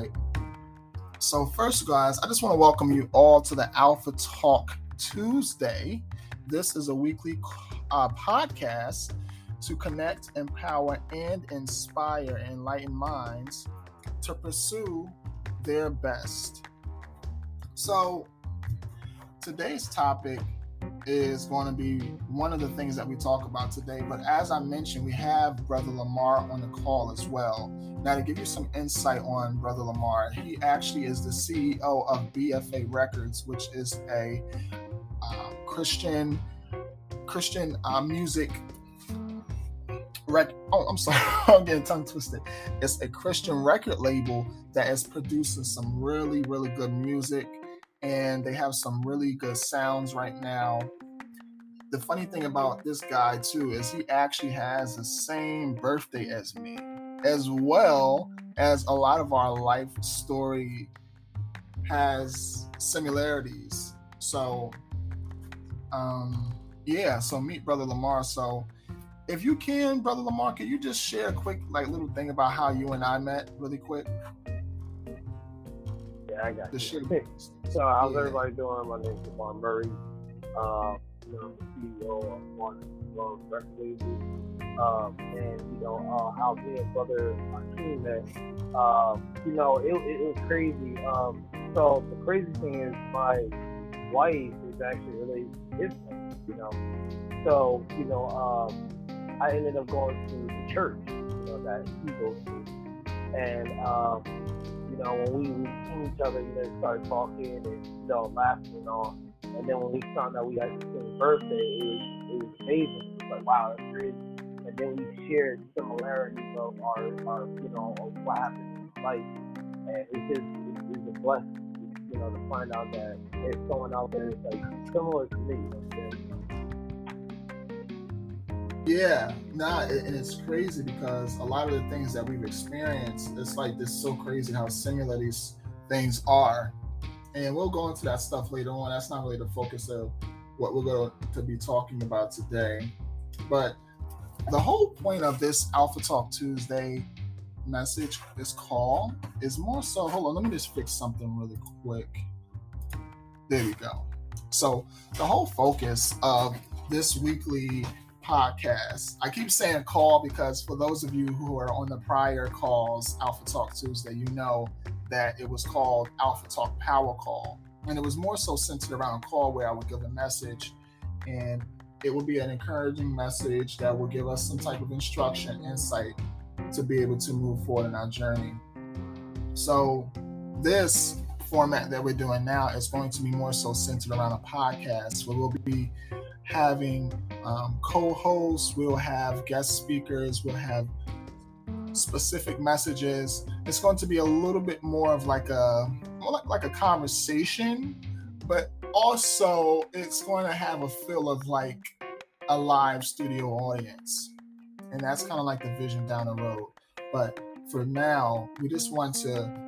right. So, first, guys, I just want to welcome you all to the Alpha Talk Tuesday. This is a weekly uh, podcast to connect, empower, and inspire enlightened minds to pursue their best. So, today's topic is going to be one of the things that we talk about today. But as I mentioned, we have Brother Lamar on the call as well. Now, to give you some insight on Brother Lamar, he actually is the CEO of BFA Records, which is a uh, Christian Christian uh, music rec. Oh, I'm sorry, I'm getting tongue twisted. It's a Christian record label that is producing some really, really good music and they have some really good sounds right now. The funny thing about this guy too is he actually has the same birthday as me, as well as a lot of our life story has similarities. So, um, yeah. So meet Brother Lamar. So, if you can, Brother Lamar, can you just share a quick like little thing about how you and I met, really quick? I got the you. so, how's yeah. everybody doing? My name is Lamar Murray. Uh, you know, CEO of One World Record Label. Um, and you know uh, how me and brother Hakeem met. Um, you know, it, it, it was crazy. Um, so the crazy thing is, my wife is actually related to his You know, so you know, um, I ended up going to the church, you know, that he goes to, and um, you know, when we, we seen each other, you know, started talking and, you know, laughing and all. And then when we found out we had the same birthday, it was, it was amazing. It was like, wow, that's crazy. And then we shared similarities of our, our you know, of what happened in life. And it's just, it's, it's a blessing, you know, to find out that there's someone out there that's like similar to me. You know, yeah, nah, and it's crazy because a lot of the things that we've experienced, it's like this so crazy how similar these things are. And we'll go into that stuff later on. That's not really the focus of what we're going to be talking about today. But the whole point of this Alpha Talk Tuesday message, this call, is more so. Hold on, let me just fix something really quick. There we go. So, the whole focus of this weekly podcast. I keep saying call because for those of you who are on the prior calls, Alpha Talk Tuesday, you know that it was called Alpha Talk Power Call. And it was more so centered around call where I would give a message and it would be an encouraging message that will give us some type of instruction, insight to be able to move forward in our journey. So, this format that we're doing now is going to be more so centered around a podcast where we'll be having um, co-hosts, we'll have guest speakers, we'll have specific messages. It's going to be a little bit more of like a like, like a conversation, but also it's going to have a feel of like a live studio audience. And that's kind of like the vision down the road. But for now, we just want to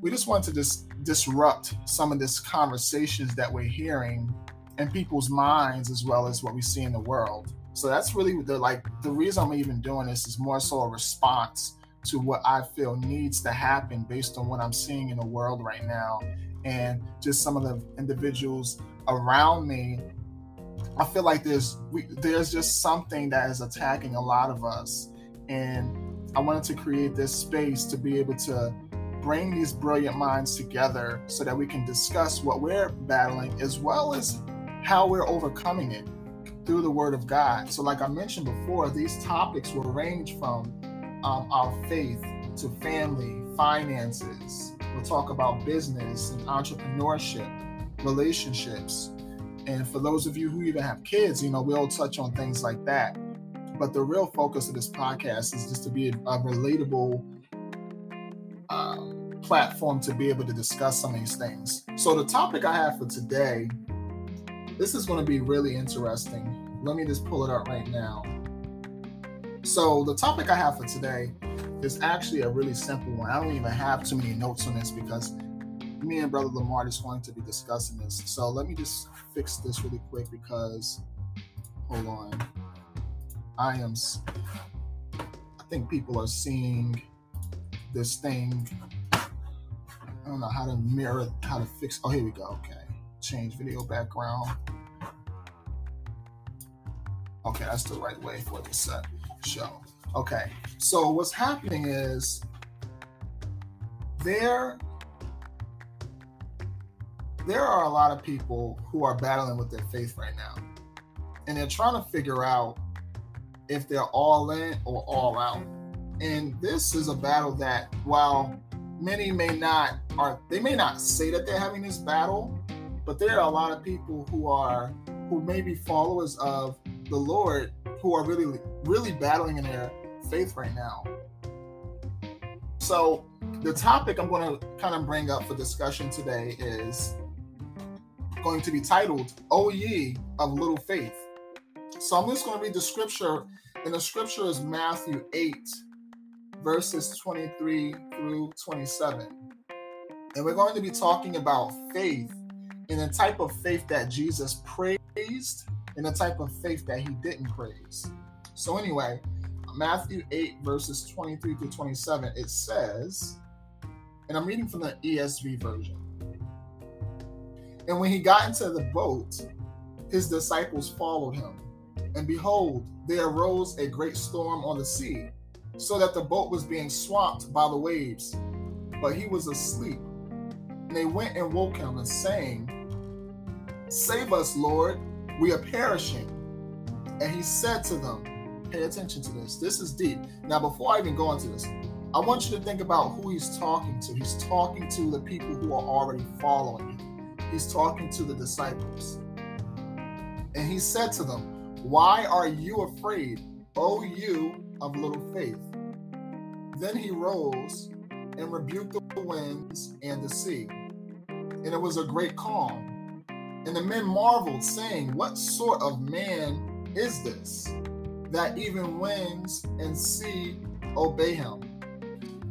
we just want to dis- disrupt some of this conversations that we're hearing in people's minds as well as what we see in the world. So that's really the like the reason I'm even doing this is more so a response to what I feel needs to happen based on what I'm seeing in the world right now and just some of the individuals around me. I feel like there's we, there's just something that is attacking a lot of us, and I wanted to create this space to be able to bring these brilliant minds together so that we can discuss what we're battling as well as how we're overcoming it through the Word of God. So, like I mentioned before, these topics will range from um, our faith to family, finances. We'll talk about business and entrepreneurship, relationships. And for those of you who even have kids, you know, we'll touch on things like that. But the real focus of this podcast is just to be a, a relatable um, platform to be able to discuss some of these things. So, the topic I have for today this is going to be really interesting. Let me just pull it up right now. So, the topic I have for today is actually a really simple one. I don't even have too many notes on this because me and Brother Lamar is going to be discussing this. So, let me just fix this really quick because, hold on. I am, I think people are seeing this thing. I don't know how to mirror, how to fix. Oh, here we go. Okay, change video background. Okay, that's the right way for the set show. Okay, so what's happening is there there are a lot of people who are battling with their faith right now and they're trying to figure out if they're all in or all out and this is a battle that while many may not are they may not say that they're having this battle but there are a lot of people who are who may be followers of the lord who are really really battling in their faith right now so the topic i'm going to kind of bring up for discussion today is going to be titled o ye of little faith so i'm just going to read the scripture and the scripture is matthew 8 verses 23 through 27. And we're going to be talking about faith and the type of faith that Jesus praised and the type of faith that he didn't praise. So, anyway, Matthew 8, verses 23 through 27, it says, and I'm reading from the ESV version. And when he got into the boat, his disciples followed him. And behold, there arose a great storm on the sea so that the boat was being swamped by the waves. But he was asleep. And they went and woke him and saying, Save us, Lord, we are perishing. And he said to them, Pay attention to this. This is deep. Now, before I even go into this, I want you to think about who he's talking to. He's talking to the people who are already following him, he's talking to the disciples. And he said to them, Why are you afraid, O you of little faith? Then he rose and rebuked the winds and the sea. And it was a great calm. And the men marveled, saying, What sort of man is this, that even winds and sea obey him?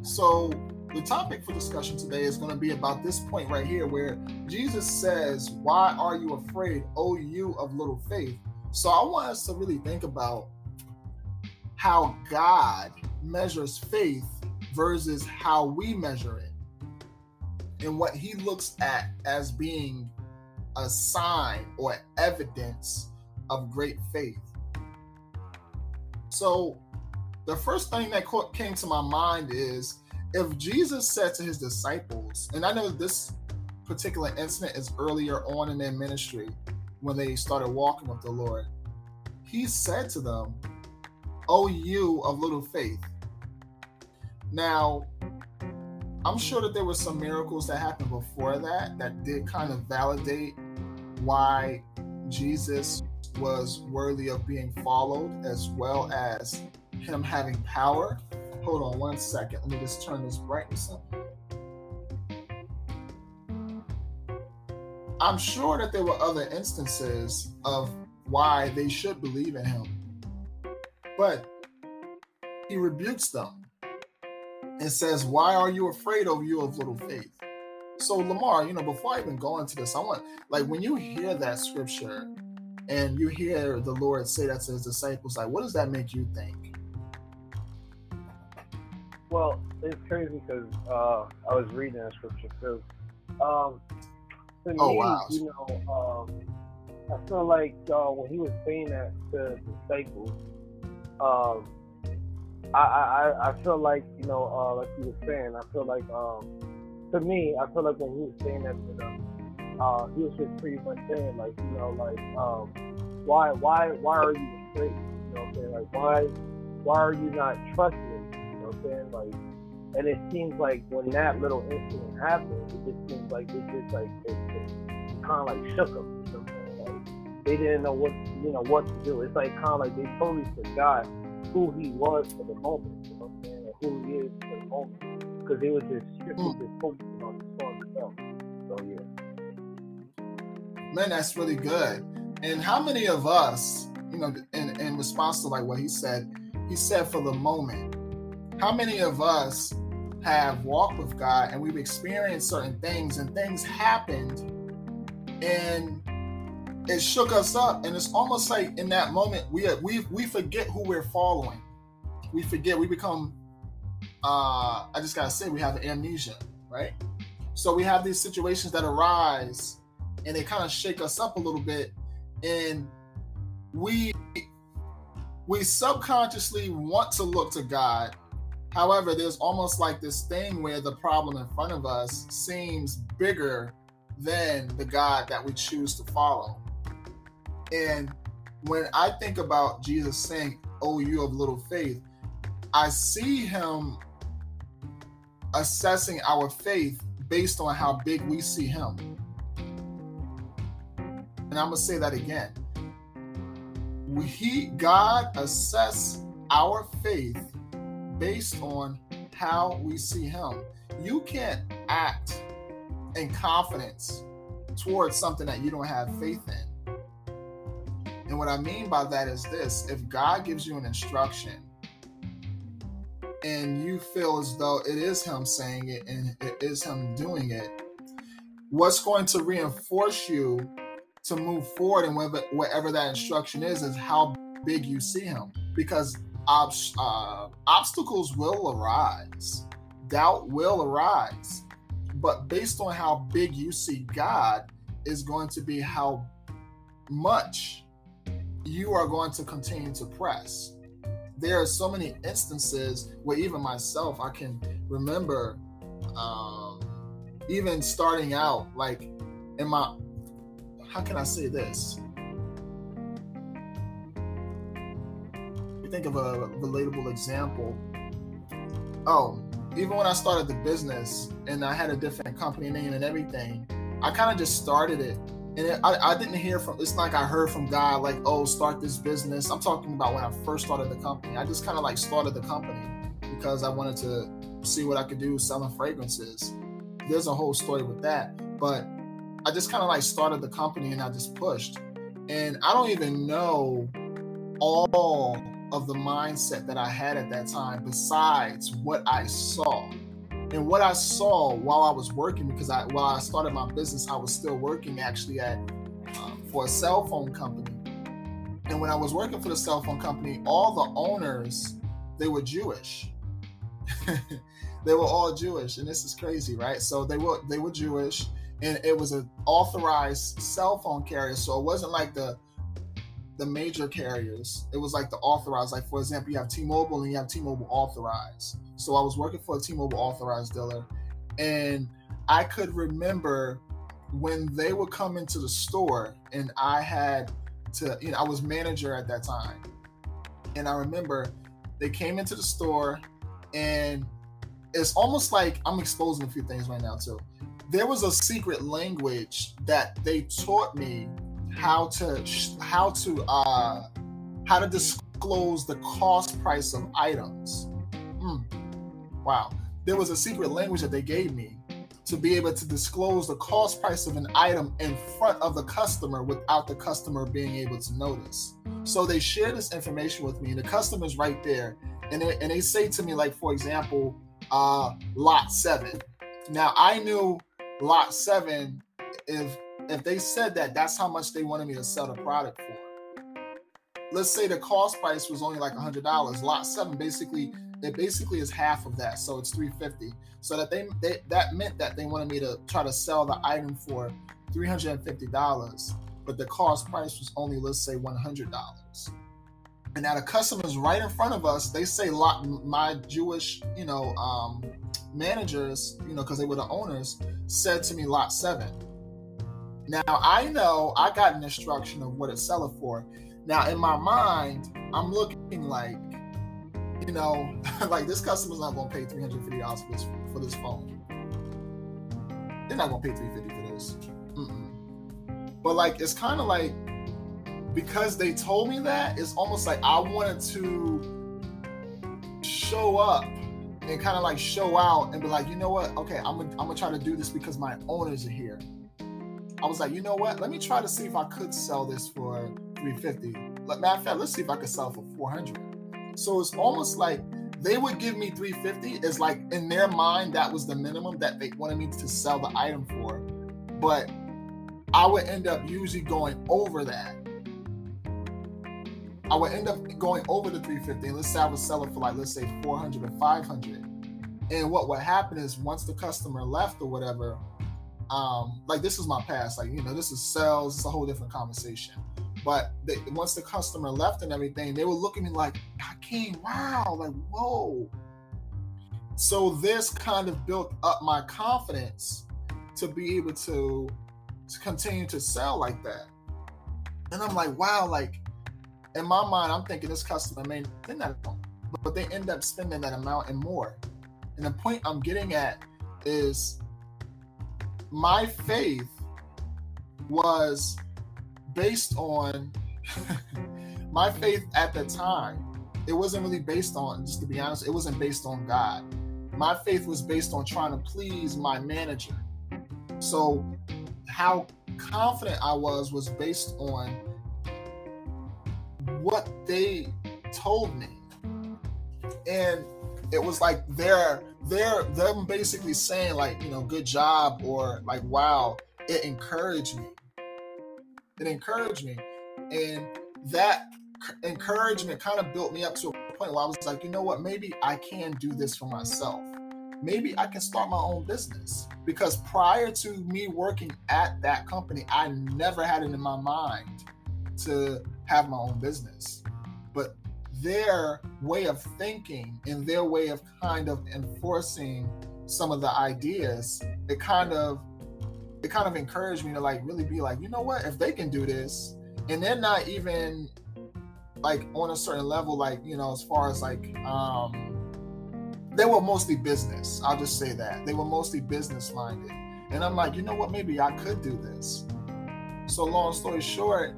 So, the topic for discussion today is going to be about this point right here, where Jesus says, Why are you afraid, O you of little faith? So, I want us to really think about how God measures faith versus how we measure it and what he looks at as being a sign or evidence of great faith. So, the first thing that came to my mind is if Jesus said to his disciples, and I know this particular incident is earlier on in their ministry when they started walking with the Lord, he said to them, O you of little faith. Now, I'm sure that there were some miracles that happened before that that did kind of validate why Jesus was worthy of being followed as well as him having power. Hold on one second. Let me just turn this brightness up. I'm sure that there were other instances of why they should believe in him. But he rebukes them and says, Why are you afraid of you of little faith? So, Lamar, you know, before I even go into this, I want, like, when you hear that scripture and you hear the Lord say that to his disciples, like, what does that make you think? Well, it's crazy because uh, I was reading that scripture too. Um, to oh, me, wow. you know, um, I feel like uh, when he was saying that to the disciples, um, I, I I feel like you know, uh, like you were saying, I feel like um, to me, I feel like when he was saying that to them, uh, he was just pretty much saying like, you know, like, um, why why why are you afraid? You know what I'm saying? Like, why why are you not trusting? You know what I'm saying? Like, and it seems like when that little incident happened, it just seems like it just like it, it kind of like shook them. You know what I'm saying? Like, they didn't know what you know what to do. It's like kind of like they totally forgot who he was for the moment, you know what I'm saying, or who he is for the moment, because they were just strictly just focusing on the song itself. So yeah. Man, that's really good. And how many of us, you know, in, in response to like what he said, he said for the moment. How many of us have walked with God and we've experienced certain things and things happened and it shook us up and it's almost like in that moment we we we forget who we're following we forget we become uh, I just gotta say we have amnesia, right? So we have these situations that arise and they kind of shake us up a little bit, and we we subconsciously want to look to God. However, there's almost like this thing where the problem in front of us seems bigger than the God that we choose to follow. And when I think about Jesus saying, Oh, you of little faith, I see him assessing our faith based on how big we see him. And I'm gonna say that again. He, God assess our faith based on how we see him. You can't act in confidence towards something that you don't have faith in. And what I mean by that is this if God gives you an instruction and you feel as though it is Him saying it and it is Him doing it, what's going to reinforce you to move forward and whatever, whatever that instruction is, is how big you see Him. Because ob- uh, obstacles will arise, doubt will arise. But based on how big you see God, is going to be how much you are going to continue to press. There are so many instances where even myself, I can remember um, even starting out, like in my, how can I say this? Think of a relatable example. Oh, even when I started the business and I had a different company name and everything, I kind of just started it. And it, I, I didn't hear from, it's like I heard from God, like, oh, start this business. I'm talking about when I first started the company. I just kind of like started the company because I wanted to see what I could do selling fragrances. There's a whole story with that. But I just kind of like started the company and I just pushed. And I don't even know all of the mindset that I had at that time besides what I saw. And what I saw while I was working, because I while I started my business, I was still working actually at um, for a cell phone company. And when I was working for the cell phone company, all the owners they were Jewish. they were all Jewish, and this is crazy, right? So they were they were Jewish, and it was an authorized cell phone carrier. So it wasn't like the the major carriers. It was like the authorized. Like for example, you have T-Mobile and you have T-Mobile authorized. So I was working for a T-Mobile authorized dealer, and I could remember when they would come into the store, and I had to, you know, I was manager at that time, and I remember they came into the store, and it's almost like I'm exposing a few things right now too. There was a secret language that they taught me how to how to uh, how to disclose the cost price of items. Mm. Wow, there was a secret language that they gave me to be able to disclose the cost price of an item in front of the customer without the customer being able to notice. So they share this information with me, and the customer's right there, and they, and they say to me, like for example, uh, lot seven. Now I knew lot seven if if they said that that's how much they wanted me to sell the product for let's say the cost price was only like hundred dollars lot seven basically it basically is half of that so it's 350 so that they, they that meant that they wanted me to try to sell the item for $350 but the cost price was only let's say $100 and now the customers right in front of us they say lot my jewish you know um managers you know because they were the owners said to me lot seven. Now I know I got an instruction of what it's selling for. Now in my mind, I'm looking like, you know, like this customer's not gonna pay three hundred fifty dollars for this for this phone. They're not gonna pay three fifty for this. Mm-mm. But like, it's kind of like because they told me that, it's almost like I wanted to show up and kind of like show out and be like, you know what? Okay, I'm gonna, I'm gonna try to do this because my owners are here. I was like, you know what? Let me try to see if I could sell this for 350. Matter of fact, let's see if I could sell for 400. So it's almost like they would give me 350. It's like in their mind that was the minimum that they wanted me to sell the item for, but I would end up usually going over that. I would end up going over the 350. And let's say I was selling for like let's say 400 or 500. And what would happen is once the customer left or whatever, um, like this is my past, like you know, this is sales, it's a whole different conversation. But once the customer left and everything, they were looking at me like, Hakeem, wow, like whoa. So this kind of built up my confidence to be able to, to continue to sell like that. And I'm like, wow, like in my mind, I'm thinking this customer may spend that amount, but they end up spending that amount and more. And the point I'm getting at is my faith was based on my faith at the time. It wasn't really based on, just to be honest, it wasn't based on God. My faith was based on trying to please my manager. So, how confident I was was based on what they told me. And it was like they're they're them basically saying like, you know, good job or like wow, it encouraged me. It encouraged me. And that encouragement kind of built me up to a point where I was like, you know what, maybe I can do this for myself. Maybe I can start my own business. Because prior to me working at that company, I never had it in my mind to have my own business. But their way of thinking and their way of kind of enforcing some of the ideas, it kind of it kind of encouraged me to like really be like, you know what, if they can do this, and they're not even like on a certain level, like, you know, as far as like um they were mostly business. I'll just say that. They were mostly business minded. And I'm like, you know what, maybe I could do this. So long story short,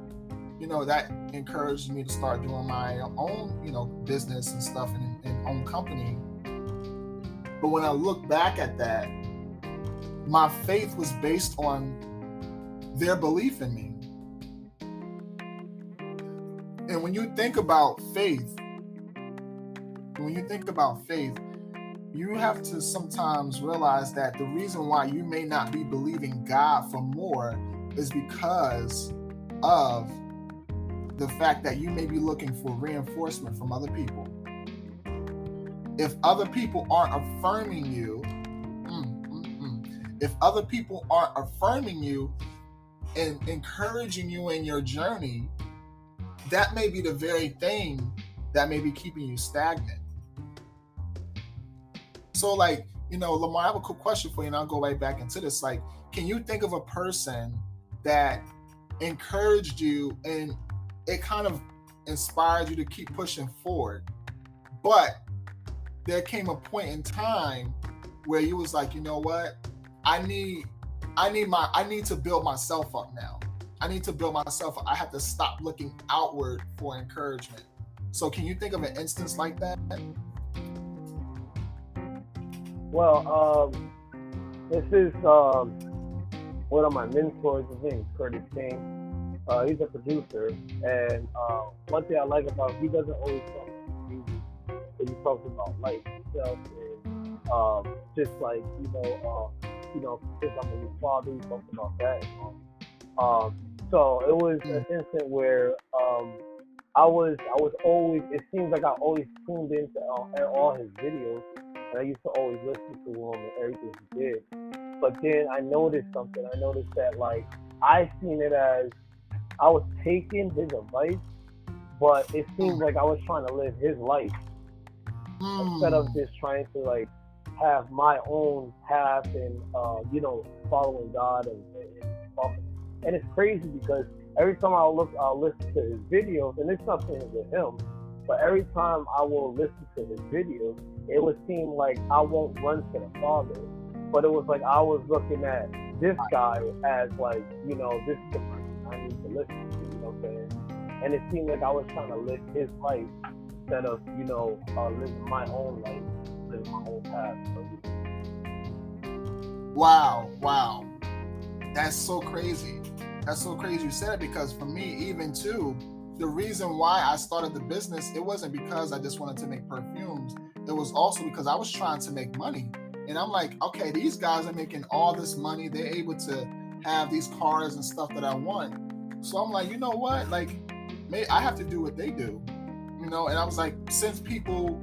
you know, that encouraged me to start doing my own, you know, business and stuff and, and own company. But when I look back at that, my faith was based on their belief in me. And when you think about faith, when you think about faith, you have to sometimes realize that the reason why you may not be believing God for more is because of the fact that you may be looking for reinforcement from other people. If other people aren't affirming you, if other people aren't affirming you and encouraging you in your journey, that may be the very thing that may be keeping you stagnant. So, like, you know, Lamar, I have a quick question for you, and I'll go right back into this. Like, can you think of a person that encouraged you and it kind of inspired you to keep pushing forward. But there came a point in time where you was like, you know what? I need I need my I need to build myself up now. I need to build myself up. I have to stop looking outward for encouragement. So can you think of an instance like that? Well, um, this is um, one of my mentors. His name is Curtis King uh, he's a producer, and uh, one thing I like about him, he doesn't always talk about music, but he talks about life itself, and um, just like you know, uh, you know, since I'm a new father, he talks about that. Um, so it was an instant where um, I was, I was always. It seems like I always tuned into uh, all his videos, and I used to always listen to him and everything he did. But then I noticed something. I noticed that like I seen it as I was taking his advice, but it seemed like I was trying to live his life mm. instead of just trying to like have my own path and uh, you know following God and, and, and, it's crazy because every time I look, I'll listen to his videos, and it's nothing with him, but every time I will listen to his videos, it would seem like I won't run to the Father, but it was like I was looking at this guy as like you know this is the I need to listen to, you know what I'm saying? And it seemed like I was trying to live his life instead of, you know, uh, living my own life, my path. Wow, wow. That's so crazy. That's so crazy you said it because for me, even too, the reason why I started the business, it wasn't because I just wanted to make perfumes. It was also because I was trying to make money. And I'm like, okay, these guys are making all this money. They're able to have these cars and stuff that I want. So I'm like, you know what? Like, I have to do what they do, you know? And I was like, since people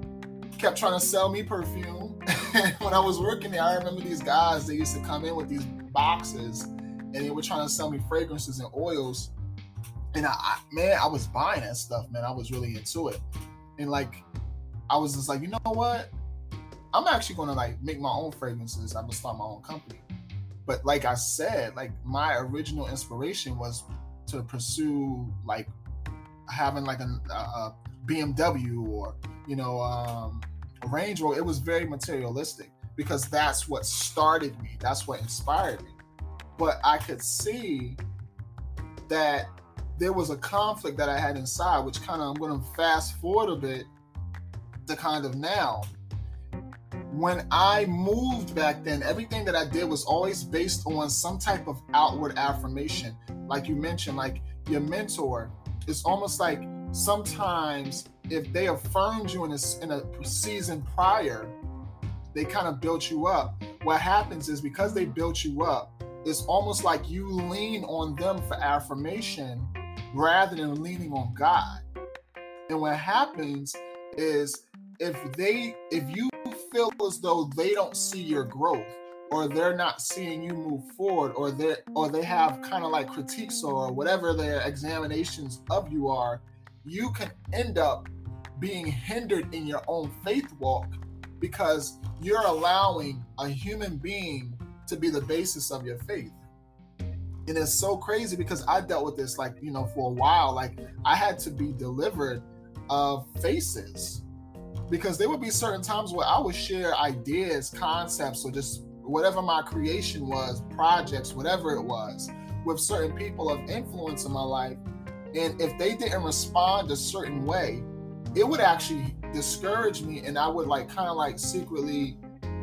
kept trying to sell me perfume, when I was working there, I remember these guys. They used to come in with these boxes, and they were trying to sell me fragrances and oils. And I, I man, I was buying that stuff, man. I was really into it, and like, I was just like, you know what? I'm actually gonna like make my own fragrances. I'm gonna start my own company. But like I said, like my original inspiration was to pursue like having like a, a BMW or you know um, Range Rover. It was very materialistic because that's what started me. That's what inspired me. But I could see that there was a conflict that I had inside, which kind of I'm going to fast forward a bit to kind of now when I moved back then, everything that I did was always based on some type of outward affirmation. Like you mentioned, like your mentor, it's almost like sometimes if they affirmed you in a, in a season prior, they kind of built you up. What happens is because they built you up, it's almost like you lean on them for affirmation rather than leaning on God. And what happens is if they if you feel as though they don't see your growth or they're not seeing you move forward or they or they have kind of like critiques or whatever their examinations of you are you can end up being hindered in your own faith walk because you're allowing a human being to be the basis of your faith and it's so crazy because i dealt with this like you know for a while like i had to be delivered of faces because there would be certain times where I would share ideas, concepts, or just whatever my creation was, projects, whatever it was, with certain people of influence in my life. And if they didn't respond a certain way, it would actually discourage me. And I would like kind of like secretly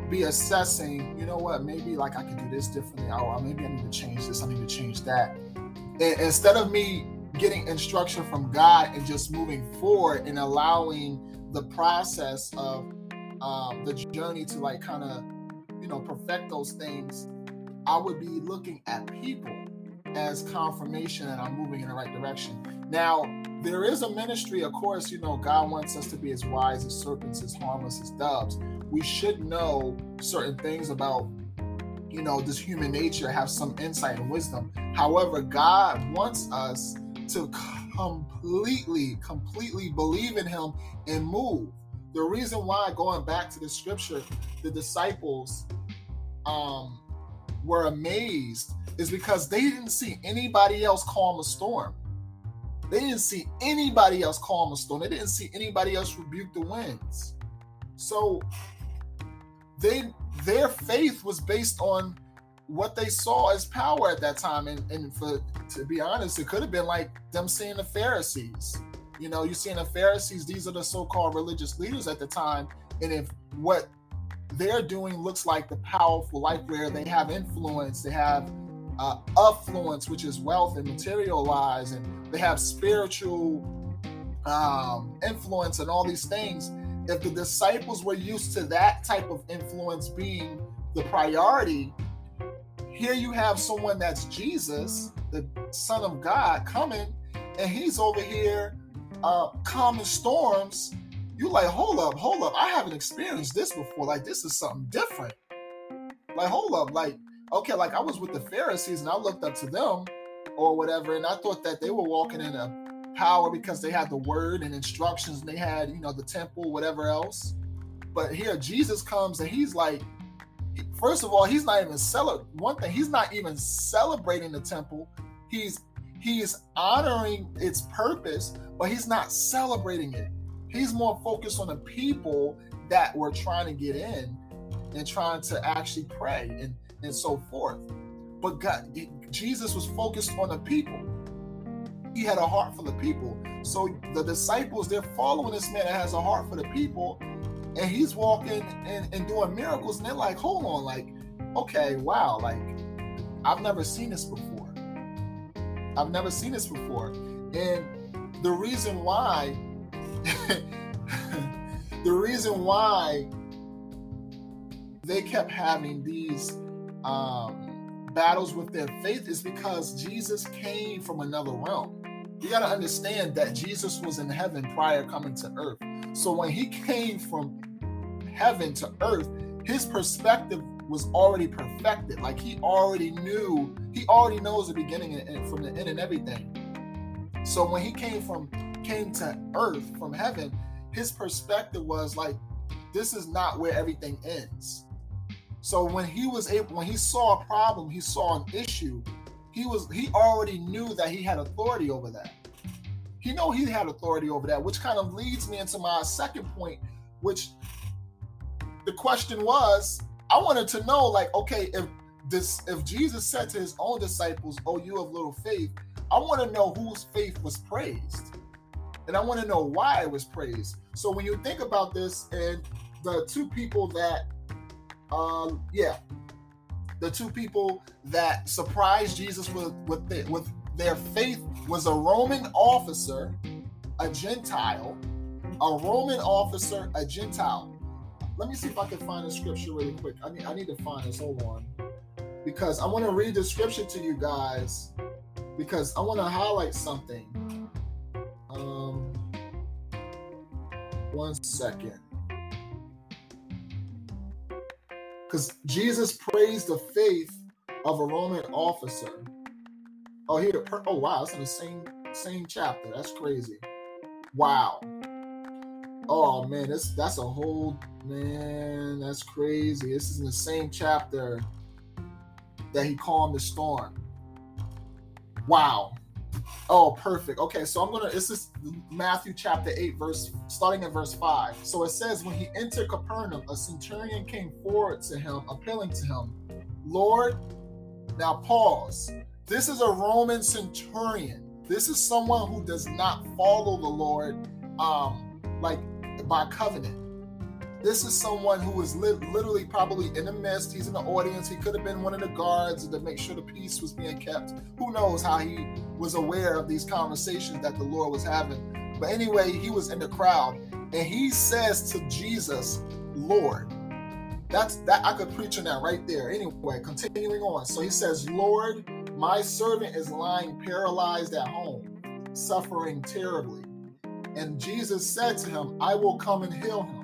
be assessing, you know what, maybe like I could do this differently. Oh, maybe I need to change this, I need to change that. And instead of me getting instruction from God and just moving forward and allowing the process of um, the journey to like kind of you know perfect those things i would be looking at people as confirmation that i'm moving in the right direction. Now there is a ministry of course you know god wants us to be as wise as serpents as harmless as doves. We should know certain things about you know this human nature have some insight and wisdom. However god wants us to completely, completely believe in him and move. The reason why, going back to the scripture, the disciples um, were amazed is because they didn't see anybody else calm a storm. They didn't see anybody else calm a storm. They didn't see anybody else rebuke the winds. So they their faith was based on what they saw as power at that time. And, and for to be honest, it could have been like them seeing the Pharisees. You know, you're seeing the Pharisees, these are the so-called religious leaders at the time. And if what they're doing looks like the powerful life where they have influence, they have uh, affluence, which is wealth and materialize, and they have spiritual um, influence and all these things. If the disciples were used to that type of influence being the priority, here you have someone that's Jesus, the Son of God, coming, and he's over here uh, calming storms. You like, hold up, hold up. I haven't experienced this before. Like, this is something different. Like, hold up, like, okay, like I was with the Pharisees and I looked up to them or whatever, and I thought that they were walking in a power because they had the word and instructions and they had, you know, the temple, whatever else. But here Jesus comes and he's like, first of all, he's not even celebrating. One thing, he's not even celebrating the temple. He's he's honoring its purpose, but he's not celebrating it. He's more focused on the people that were trying to get in and trying to actually pray and and so forth. But God, Jesus was focused on the people. He had a heart for the people. So the disciples, they're following this man that has a heart for the people, and he's walking and, and doing miracles, and they're like, hold on, like, okay, wow, like, I've never seen this before. I've never seen this before. And the reason why, the reason why they kept having these um, battles with their faith is because Jesus came from another realm. You got to understand that Jesus was in heaven prior coming to earth. So when he came from heaven to earth, his perspective was already perfected. Like he already knew, he already knows the beginning and from the end and everything. So when he came from came to earth from heaven, his perspective was like, this is not where everything ends. So when he was able, when he saw a problem, he saw an issue, he was he already knew that he had authority over that. He know he had authority over that, which kind of leads me into my second point, which the question was, I wanted to know, like, okay, if this if Jesus said to his own disciples, Oh, you have little faith, I want to know whose faith was praised. And I want to know why it was praised. So when you think about this, and the two people that um, yeah, the two people that surprised Jesus with with the, with their faith was a Roman officer, a Gentile, a Roman officer, a Gentile. Let me see if I can find the scripture really quick. I need I need to find this. Hold on, because I want to read the scripture to you guys because I want to highlight something. One second. Because Jesus praised the faith of a Roman officer. Oh, here, oh wow, it's in the same same chapter. That's crazy. Wow. Oh man, that's that's a whole man. That's crazy. This is in the same chapter that he calmed the storm. Wow. Oh, perfect. Okay, so I'm gonna. This is Matthew chapter eight, verse starting at verse five. So it says, when he entered Capernaum, a centurion came forward to him, appealing to him, Lord. Now pause. This is a Roman centurion. This is someone who does not follow the Lord, um, like by covenant. This is someone who is li- literally probably in the midst. He's in the audience. He could have been one of the guards to make sure the peace was being kept. Who knows how he was aware of these conversations that the Lord was having. But anyway, he was in the crowd and he says to Jesus, Lord. That's that I could preach on that right there. Anyway, continuing on. So he says, Lord, my servant is lying paralyzed at home, suffering terribly. And Jesus said to him, I will come and heal him.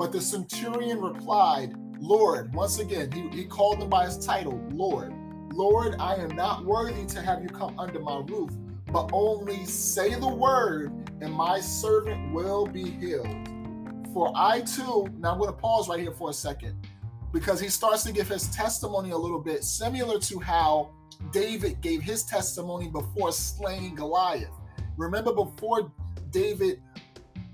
But the centurion replied, Lord, once again, he, he called him by his title, Lord. Lord, I am not worthy to have you come under my roof, but only say the word, and my servant will be healed. For I too, now I'm going to pause right here for a second, because he starts to give his testimony a little bit similar to how David gave his testimony before slaying Goliath. Remember, before David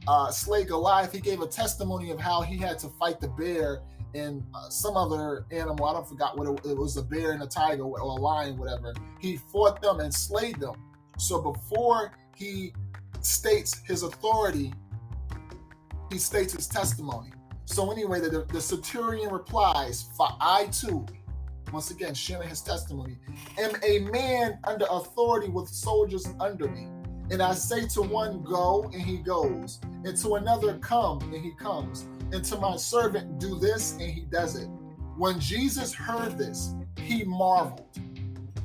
uh, slayed Goliath, he gave a testimony of how he had to fight the bear and uh, some other animal. I don't forgot what it, it, was a bear and a tiger or a lion, whatever. He fought them and slayed them. So before he states his authority, he states his testimony. So anyway, the, the centurion replies, "For I too, once again sharing his testimony, am a man under authority with soldiers under me." And I say to one, Go, and he goes, and to another, Come, and he comes, and to my servant, Do this, and he does it. When Jesus heard this, he marveled.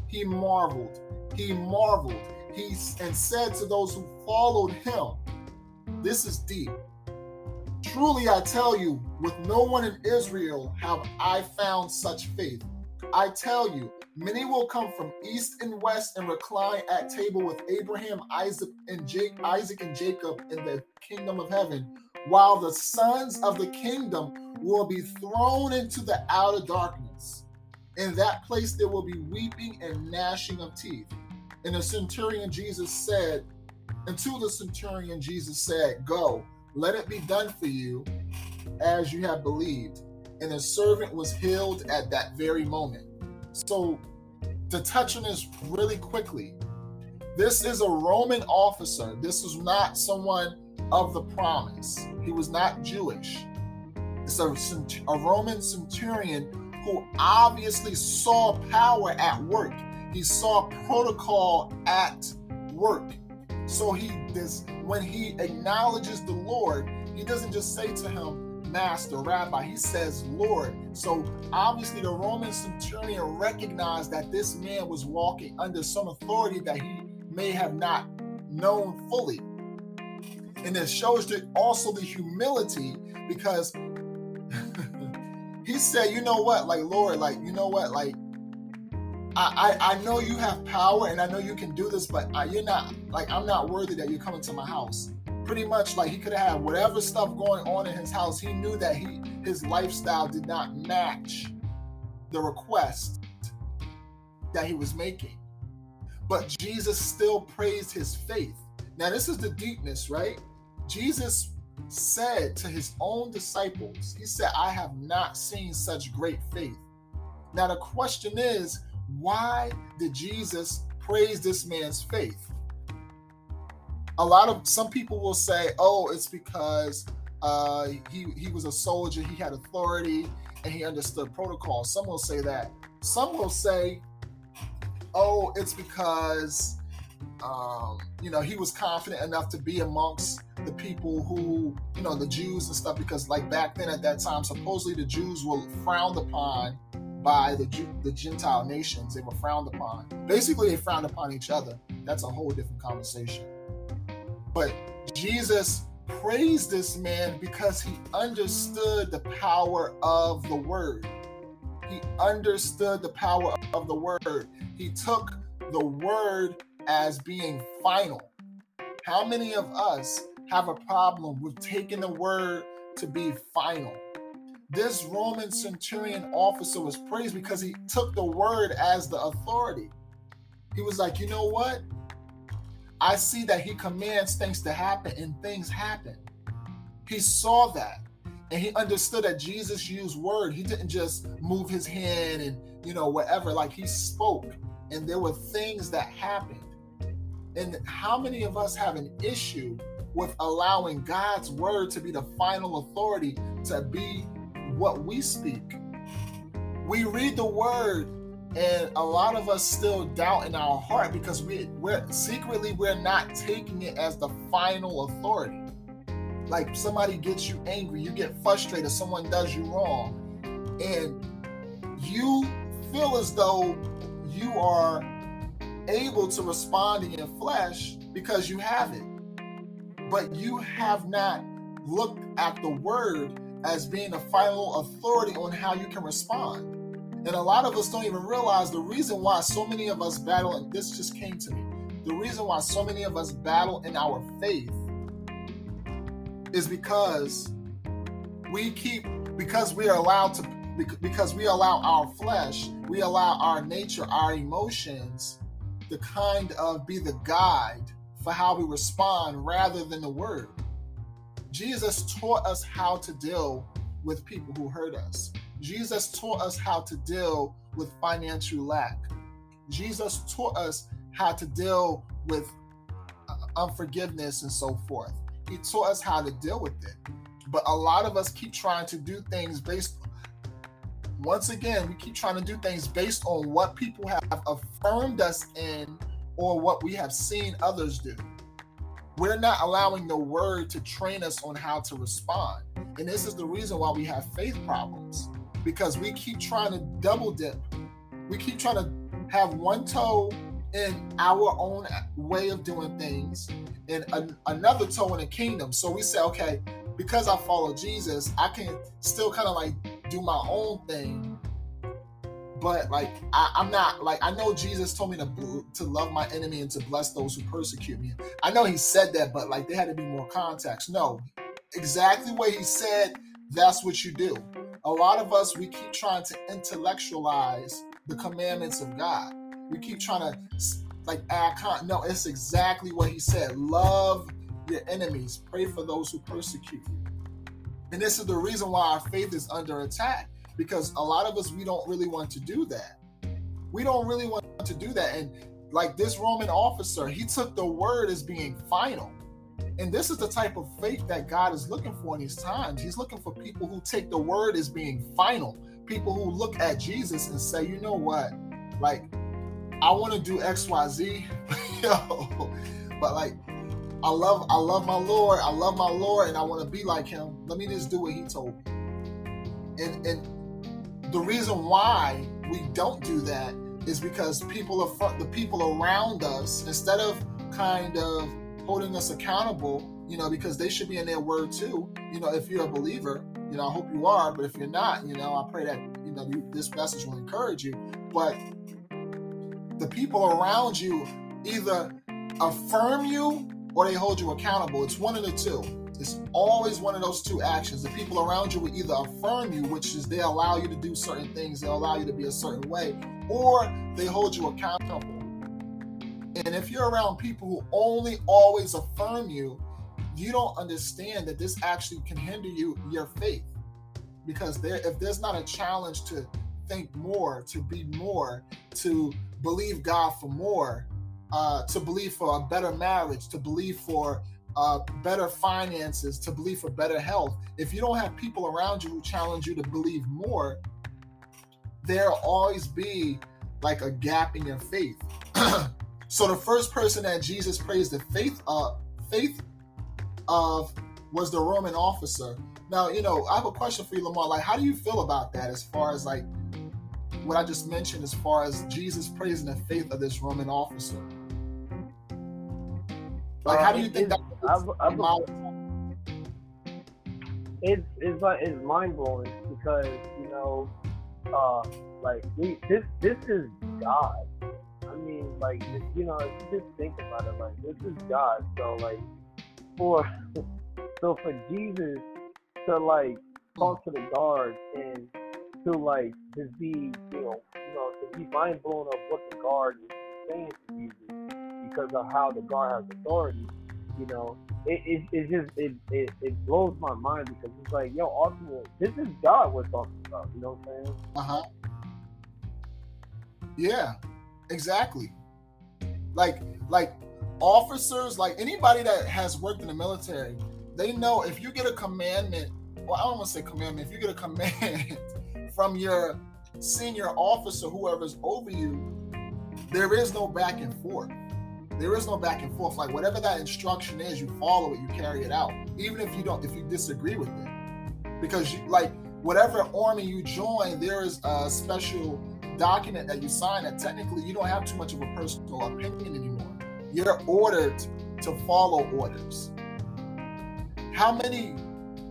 He marveled. He marveled. He and said to those who followed him, This is deep. Truly I tell you, with no one in Israel have I found such faith. I tell you, Many will come from east and west and recline at table with Abraham, Isaac, and Jake, Isaac and Jacob in the kingdom of heaven, while the sons of the kingdom will be thrown into the outer darkness. In that place there will be weeping and gnashing of teeth. And the centurion Jesus said, and to the centurion Jesus said, Go, let it be done for you as you have believed. And his servant was healed at that very moment. So, to touch on this really quickly, this is a Roman officer. This is not someone of the promise. He was not Jewish. It's a, a Roman centurion who obviously saw power at work. He saw protocol at work. So he does when he acknowledges the Lord, he doesn't just say to him, master, rabbi. He says Lord. So obviously, the Roman centurion recognized that this man was walking under some authority that he may have not known fully. And it shows that also the humility because he said, you know what, like Lord, like you know what, like I, I, I know you have power and I know you can do this, but I, you're not like I'm not worthy that you're coming to my house. Pretty much like he could have had whatever stuff going on in his house. He knew that he his lifestyle did not match the request that he was making. But Jesus still praised his faith. Now, this is the deepness, right? Jesus said to his own disciples, He said, I have not seen such great faith. Now, the question is, why did Jesus praise this man's faith? A lot of some people will say, oh, it's because uh, he, he was a soldier, he had authority, and he understood protocol. Some will say that. Some will say, oh, it's because um, you know, he was confident enough to be amongst the people who, you know, the Jews and stuff, because like back then at that time, supposedly the Jews were frowned upon by the the Gentile nations. They were frowned upon. Basically, they frowned upon each other. That's a whole different conversation. But Jesus praised this man because he understood the power of the word. He understood the power of the word. He took the word as being final. How many of us have a problem with taking the word to be final? This Roman centurion officer was praised because he took the word as the authority. He was like, you know what? I see that he commands things to happen and things happen. He saw that and he understood that Jesus used word. He didn't just move his hand and, you know, whatever. Like he spoke and there were things that happened. And how many of us have an issue with allowing God's word to be the final authority to be what we speak? We read the word and a lot of us still doubt in our heart because we, we're secretly we're not taking it as the final authority. Like somebody gets you angry, you get frustrated, someone does you wrong, and you feel as though you are able to respond in your flesh because you have it. But you have not looked at the word as being the final authority on how you can respond. And a lot of us don't even realize the reason why so many of us battle, and this just came to me the reason why so many of us battle in our faith is because we keep, because we are allowed to, because we allow our flesh, we allow our nature, our emotions to kind of be the guide for how we respond rather than the word. Jesus taught us how to deal with people who hurt us. Jesus taught us how to deal with financial lack. Jesus taught us how to deal with uh, unforgiveness and so forth. He taught us how to deal with it. But a lot of us keep trying to do things based once again, we keep trying to do things based on what people have affirmed us in or what we have seen others do. We're not allowing the word to train us on how to respond. And this is the reason why we have faith problems because we keep trying to double dip. We keep trying to have one toe in our own way of doing things and an, another toe in the kingdom. So we say, okay, because I follow Jesus, I can still kind of like do my own thing. But like I, am not like I know Jesus told me to to love my enemy and to bless those who persecute me. I know he said that, but like there had to be more context. No, exactly what he said. That's what you do. A lot of us we keep trying to intellectualize the commandments of God. We keep trying to like add con. No, it's exactly what he said. Love your enemies. Pray for those who persecute you. And this is the reason why our faith is under attack because a lot of us, we don't really want to do that. We don't really want to do that. And like this Roman officer, he took the word as being final. And this is the type of faith that God is looking for in these times. He's looking for people who take the word as being final, people who look at Jesus and say, you know what? Like, I want to do XYZ, Yo, but like, I love I love my Lord. I love my Lord and I want to be like him. Let me just do what he told me. And and the reason why we don't do that is because people are the people around us instead of kind of holding us accountable, you know, because they should be in their word too. You know, if you're a believer, You know, I hope you are, but if you're not, you know, I pray that you know this message will encourage you. But the people around you either affirm you or they hold you accountable. It's one of the two. It's always one of those two actions. The people around you will either affirm you, which is they allow you to do certain things, they allow you to be a certain way, or they hold you accountable. And if you're around people who only always affirm you, you don't understand that this actually can hinder you your faith. Because there if there's not a challenge to think more, to be more, to believe God for more, uh, to believe for a better marriage, to believe for uh, better finances, to believe for better health. If you don't have people around you who challenge you to believe more, there'll always be like a gap in your faith. so the first person that Jesus praised the faith of, faith of was the Roman officer. Now, you know, I have a question for you, Lamar. Like, how do you feel about that as far as like what I just mentioned, as far as Jesus praising the faith of this Roman officer? Like, how do you think that? I've, I've, it's it's like it's mind blowing because you know, uh, like we this this is God. I mean, like you know, just think about it. Like this is God. So like for so for Jesus to like talk to the guards and to like just be you know you know to be mind blown of what the guard is saying to Jesus because of how the guard has authority you know, it, it, it just it, it it blows my mind because it's like, yo, ultimately, this is God we're talking about. You know what I'm saying? Uh huh. Yeah, exactly. Like like officers, like anybody that has worked in the military, they know if you get a commandment, well, I don't want to say commandment. If you get a command from your senior officer, whoever's over you, there is no back and forth there is no back and forth. Like whatever that instruction is, you follow it, you carry it out, even if you don't, if you disagree with it, because you like whatever army you join, there is a special document that you sign that technically you don't have too much of a personal opinion anymore. You're ordered to follow orders. How many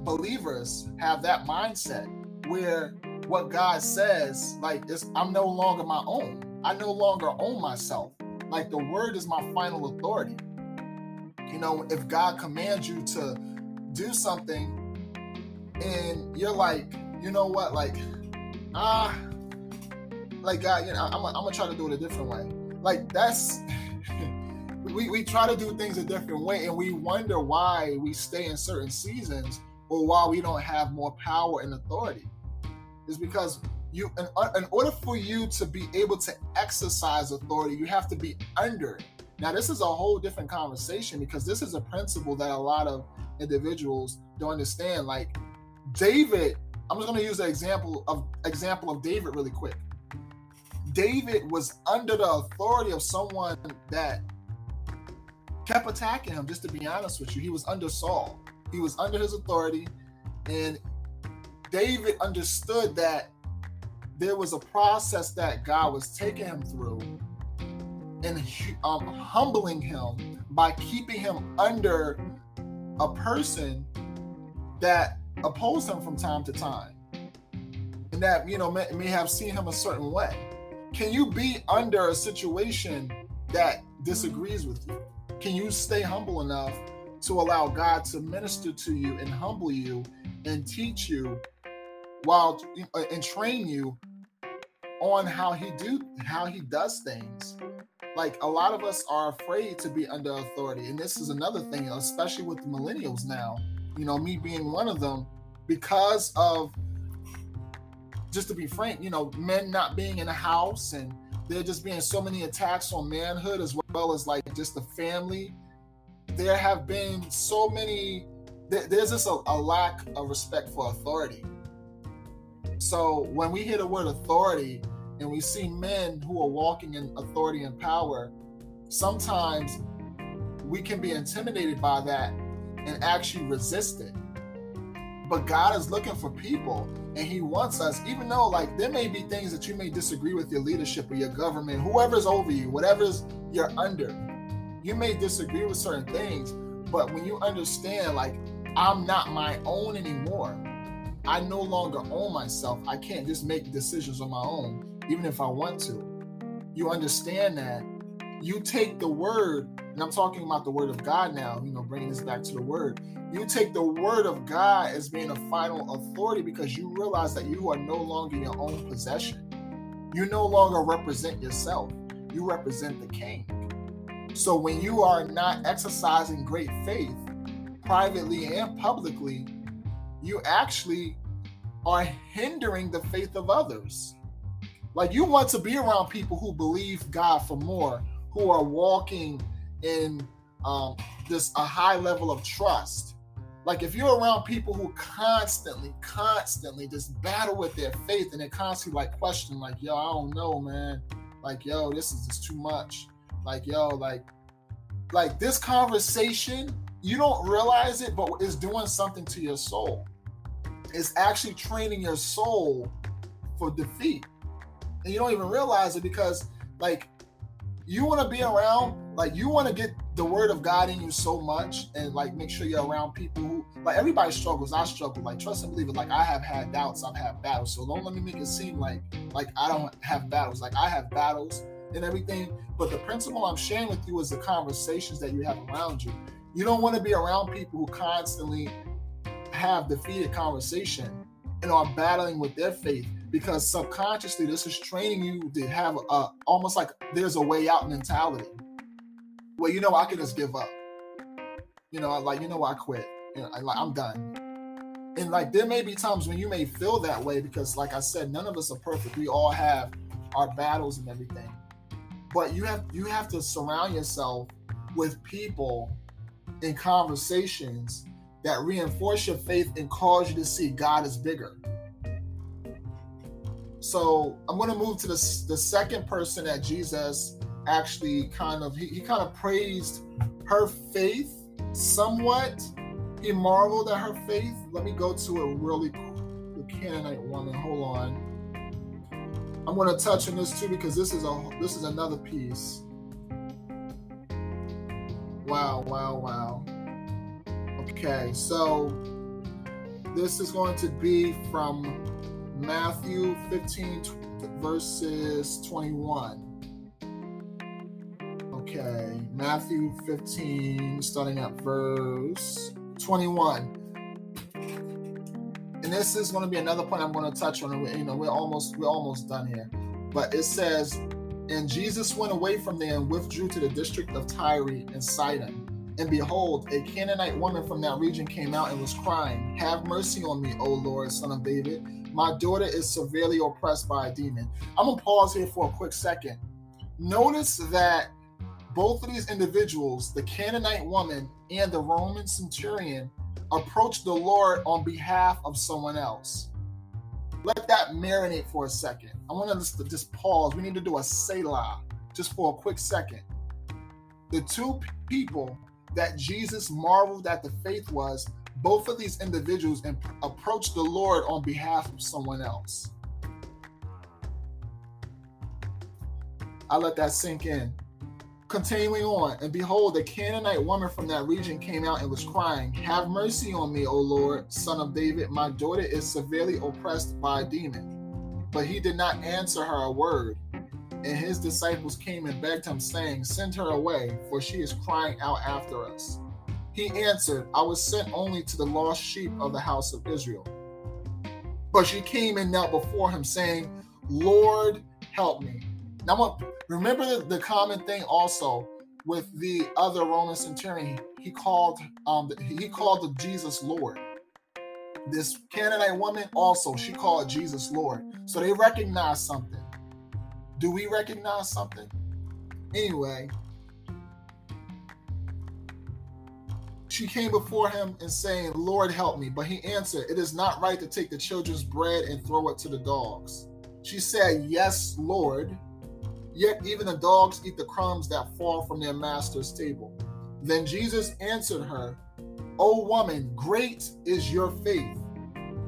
believers have that mindset where what God says, like, I'm no longer my own. I no longer own myself. Like the word is my final authority. You know, if God commands you to do something and you're like, you know what, like, ah, like God, you know, I'm, I'm gonna try to do it a different way. Like that's we, we try to do things a different way and we wonder why we stay in certain seasons or why we don't have more power and authority. Is because you in, uh, in order for you to be able to exercise authority, you have to be under it. Now, this is a whole different conversation because this is a principle that a lot of individuals don't understand. Like David, I'm just going to use the example of example of David really quick. David was under the authority of someone that kept attacking him. Just to be honest with you, he was under Saul. He was under his authority, and David understood that there was a process that God was taking him through and um, humbling him by keeping him under a person that opposed him from time to time and that you know may, may have seen him a certain way can you be under a situation that disagrees with you can you stay humble enough to allow god to minister to you and humble you and teach you while uh, and train you on how he do how he does things. Like a lot of us are afraid to be under authority, and this is another thing, especially with the millennials now. You know, me being one of them, because of just to be frank, you know, men not being in the house and there just being so many attacks on manhood as well as like just the family. There have been so many. there's just a, a lack of respect for authority. So when we hear the word authority, and we see men who are walking in authority and power, sometimes we can be intimidated by that and actually resist it. But God is looking for people and He wants us, even though like there may be things that you may disagree with your leadership or your government, whoever's over you, whatever's you're under, you may disagree with certain things. But when you understand, like, I'm not my own anymore, I no longer own myself. I can't just make decisions on my own, even if I want to. You understand that you take the word, and I'm talking about the word of God now, you know, bringing this back to the word. You take the word of God as being a final authority because you realize that you are no longer your own possession. You no longer represent yourself, you represent the king. So when you are not exercising great faith, privately and publicly, you actually are hindering the faith of others. Like you want to be around people who believe God for more, who are walking in um, this a high level of trust. Like if you're around people who constantly, constantly just battle with their faith and they constantly like question, like, yo, I don't know, man. Like, yo, this is just too much. Like, yo, like, like this conversation, you don't realize it, but it's doing something to your soul. It's actually training your soul for defeat. And you don't even realize it because, like, you want to be around, like you want to get the word of God in you so much and like make sure you're around people who like everybody struggles. I struggle. Like trust and believe it. Like I have had doubts, I've had battles. So don't let me make it seem like like I don't have battles. Like I have battles and everything. But the principle I'm sharing with you is the conversations that you have around you. You don't want to be around people who constantly have defeated conversation and are battling with their faith because subconsciously this is training you to have a almost like there's a way out mentality. Well, you know, I can just give up. You know, like you know, I quit. You know, I, like I'm done. And like there may be times when you may feel that way because, like I said, none of us are perfect. We all have our battles and everything. But you have you have to surround yourself with people in conversations that reinforce your faith and cause you to see God is bigger. So I'm going to move to the, the second person that Jesus actually kind of, he, he kind of praised her faith somewhat. He marveled at her faith. Let me go to a really the Canaanite woman. Hold on. I'm going to touch on this too because this is a this is another piece. Wow, wow, wow. Okay, so this is going to be from Matthew 15, verses 21. Okay, Matthew 15, starting at verse 21. And this is going to be another point I'm going to touch on. You know, we're almost we're almost done here. But it says, and Jesus went away from there and withdrew to the district of Tyre and Sidon. And behold, a Canaanite woman from that region came out and was crying, Have mercy on me, O Lord, son of David. My daughter is severely oppressed by a demon. I'm going to pause here for a quick second. Notice that both of these individuals, the Canaanite woman and the Roman centurion, approached the Lord on behalf of someone else. Let that marinate for a second. I want to just pause. We need to do a Selah just for a quick second. The two people that Jesus marveled at the faith was both of these individuals and approach the Lord on behalf of someone else. I let that sink in. Continuing on, and behold, a Canaanite woman from that region came out and was crying, Have mercy on me, O Lord, son of David. My daughter is severely oppressed by a demon. But he did not answer her a word. And his disciples came and begged him, saying, Send her away, for she is crying out after us. He answered, I was sent only to the lost sheep of the house of Israel. But she came and knelt before him, saying, Lord, help me. Now, remember the, the common thing also with the other Roman centurion. He called um he called Jesus Lord. This Canaanite woman also she called Jesus Lord. So they recognize something. Do we recognize something? Anyway, she came before him and saying, Lord, help me. But he answered, It is not right to take the children's bread and throw it to the dogs. She said, Yes, Lord. Yet even the dogs eat the crumbs that fall from their master's table. Then Jesus answered her, O woman, great is your faith.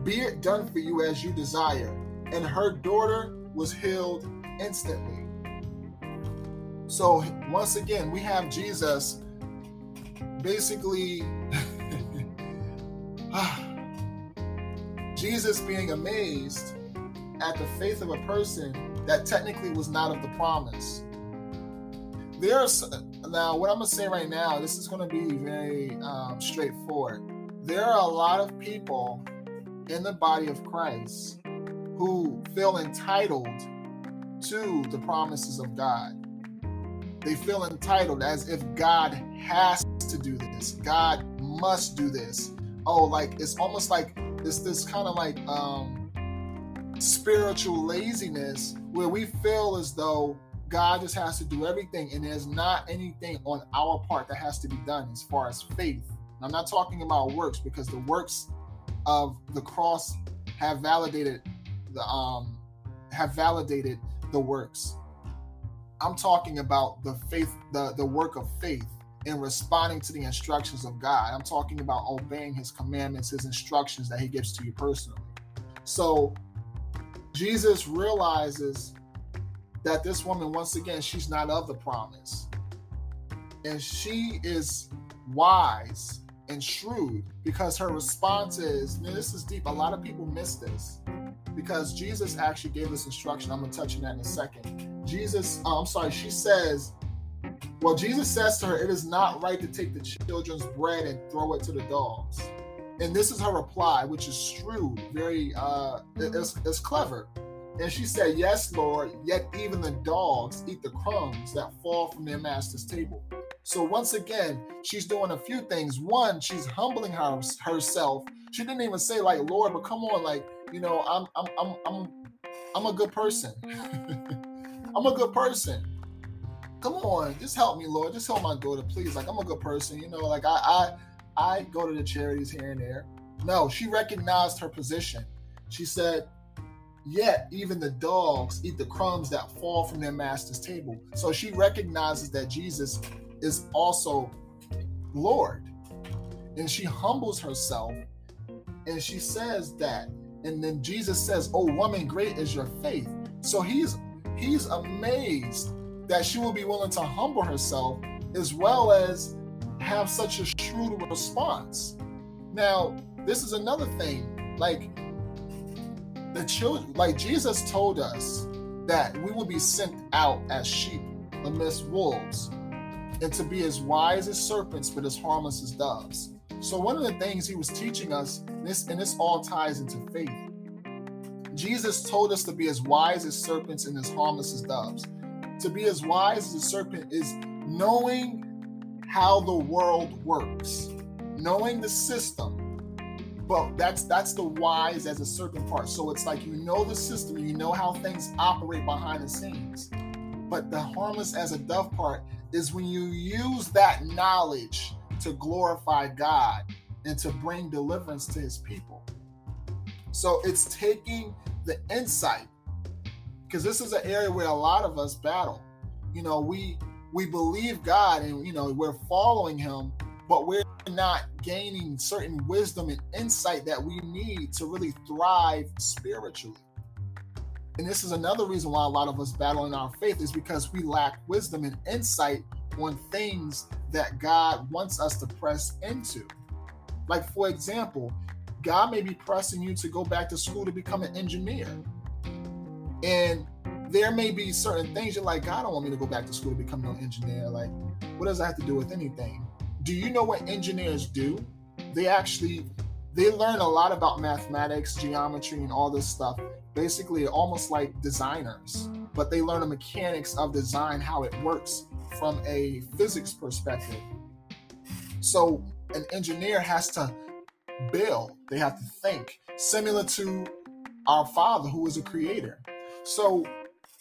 Be it done for you as you desire. And her daughter was healed instantly. So, once again, we have Jesus basically Jesus being amazed at the faith of a person that technically was not of the promise. There's now what I'm gonna say right now. This is gonna be very um, straightforward. There are a lot of people in the body of Christ who feel entitled to the promises of God. They feel entitled as if God has to do this. God must do this. Oh, like it's almost like it's this kind of like um spiritual laziness where we feel as though God just has to do everything and there's not anything on our part that has to be done as far as faith. I'm not talking about works because the works of the cross have validated the um have validated the works. I'm talking about the faith, the, the work of faith in responding to the instructions of God. I'm talking about obeying his commandments, his instructions that he gives to you personally. So Jesus realizes that this woman, once again, she's not of the promise. And she is wise and shrewd because her response is, this is deep. A lot of people miss this because Jesus actually gave this instruction. I'm going to touch on that in a second. Jesus, oh, I'm sorry, she says, well, Jesus says to her, it is not right to take the children's bread and throw it to the dogs. And this is her reply, which is shrewd, very, uh, it's, it's clever. And she said, Yes, Lord, yet even the dogs eat the crumbs that fall from their master's table. So once again, she's doing a few things. One, she's humbling her, herself. She didn't even say, like, Lord, but come on, like, you know, I'm I'm I'm I'm I'm a good person. I'm a good person. Come on, just help me, Lord. Just help my daughter, please. Like I'm a good person, you know. Like I I I go to the charities here and there. No, she recognized her position. She said, Yet even the dogs eat the crumbs that fall from their master's table. So she recognizes that Jesus is also Lord. And she humbles herself and she says that and then Jesus says, "Oh woman, great is your faith." So he's he's amazed that she will be willing to humble herself as well as have such a shrewd response. Now, this is another thing. Like the children, like Jesus told us that we will be sent out as sheep amidst wolves, and to be as wise as serpents, but as harmless as doves. So one of the things he was teaching us, this and this all ties into faith. Jesus told us to be as wise as serpents and as harmless as doves. To be as wise as a serpent is knowing how the world works, knowing the system. But that's that's the wise as a serpent part. So it's like you know the system, you know how things operate behind the scenes. But the harmless as a dove part is when you use that knowledge to glorify God and to bring deliverance to his people. So it's taking the insight because this is an area where a lot of us battle. You know, we we believe God and you know we're following him, but we're not gaining certain wisdom and insight that we need to really thrive spiritually. And this is another reason why a lot of us battle in our faith is because we lack wisdom and insight on things that God wants us to press into. Like, for example, God may be pressing you to go back to school to become an engineer. And there may be certain things you're like, God don't want me to go back to school to become no engineer. Like, what does that have to do with anything? Do you know what engineers do? They actually they learn a lot about mathematics, geometry, and all this stuff. Basically, almost like designers, but they learn the mechanics of design, how it works from a physics perspective. So an engineer has to build, they have to think, similar to our Father who is a creator. So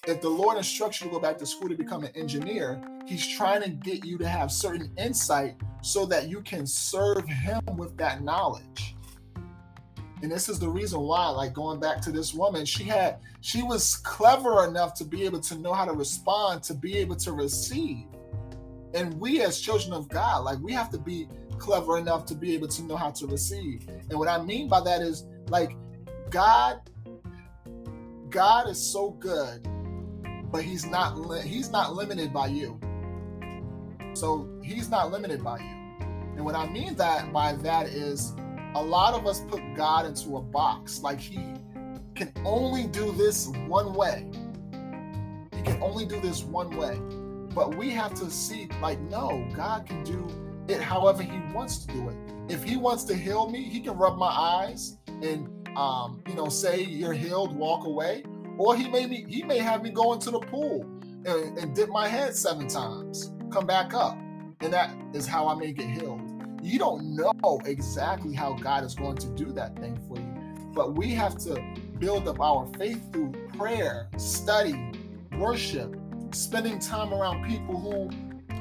if the Lord instructs you to go back to school to become an engineer, He's trying to get you to have certain insight so that you can serve Him with that knowledge. And this is the reason why, like going back to this woman, she had, she was clever enough to be able to know how to respond, to be able to receive. And we, as children of God, like we have to be clever enough to be able to know how to receive. And what I mean by that is like God God is so good, but he's not li- he's not limited by you. So he's not limited by you. And what I mean that by that is a lot of us put God into a box, like He can only do this one way. He can only do this one way. But we have to see, like, no, God can do it however He wants to do it. If He wants to heal me, He can rub my eyes and, um, you know, say you're healed, walk away. Or He may be, He may have me go into the pool and, and dip my head seven times, come back up, and that is how I may get healed. You don't know exactly how God is going to do that thing for you, but we have to build up our faith through prayer, study, worship, spending time around people who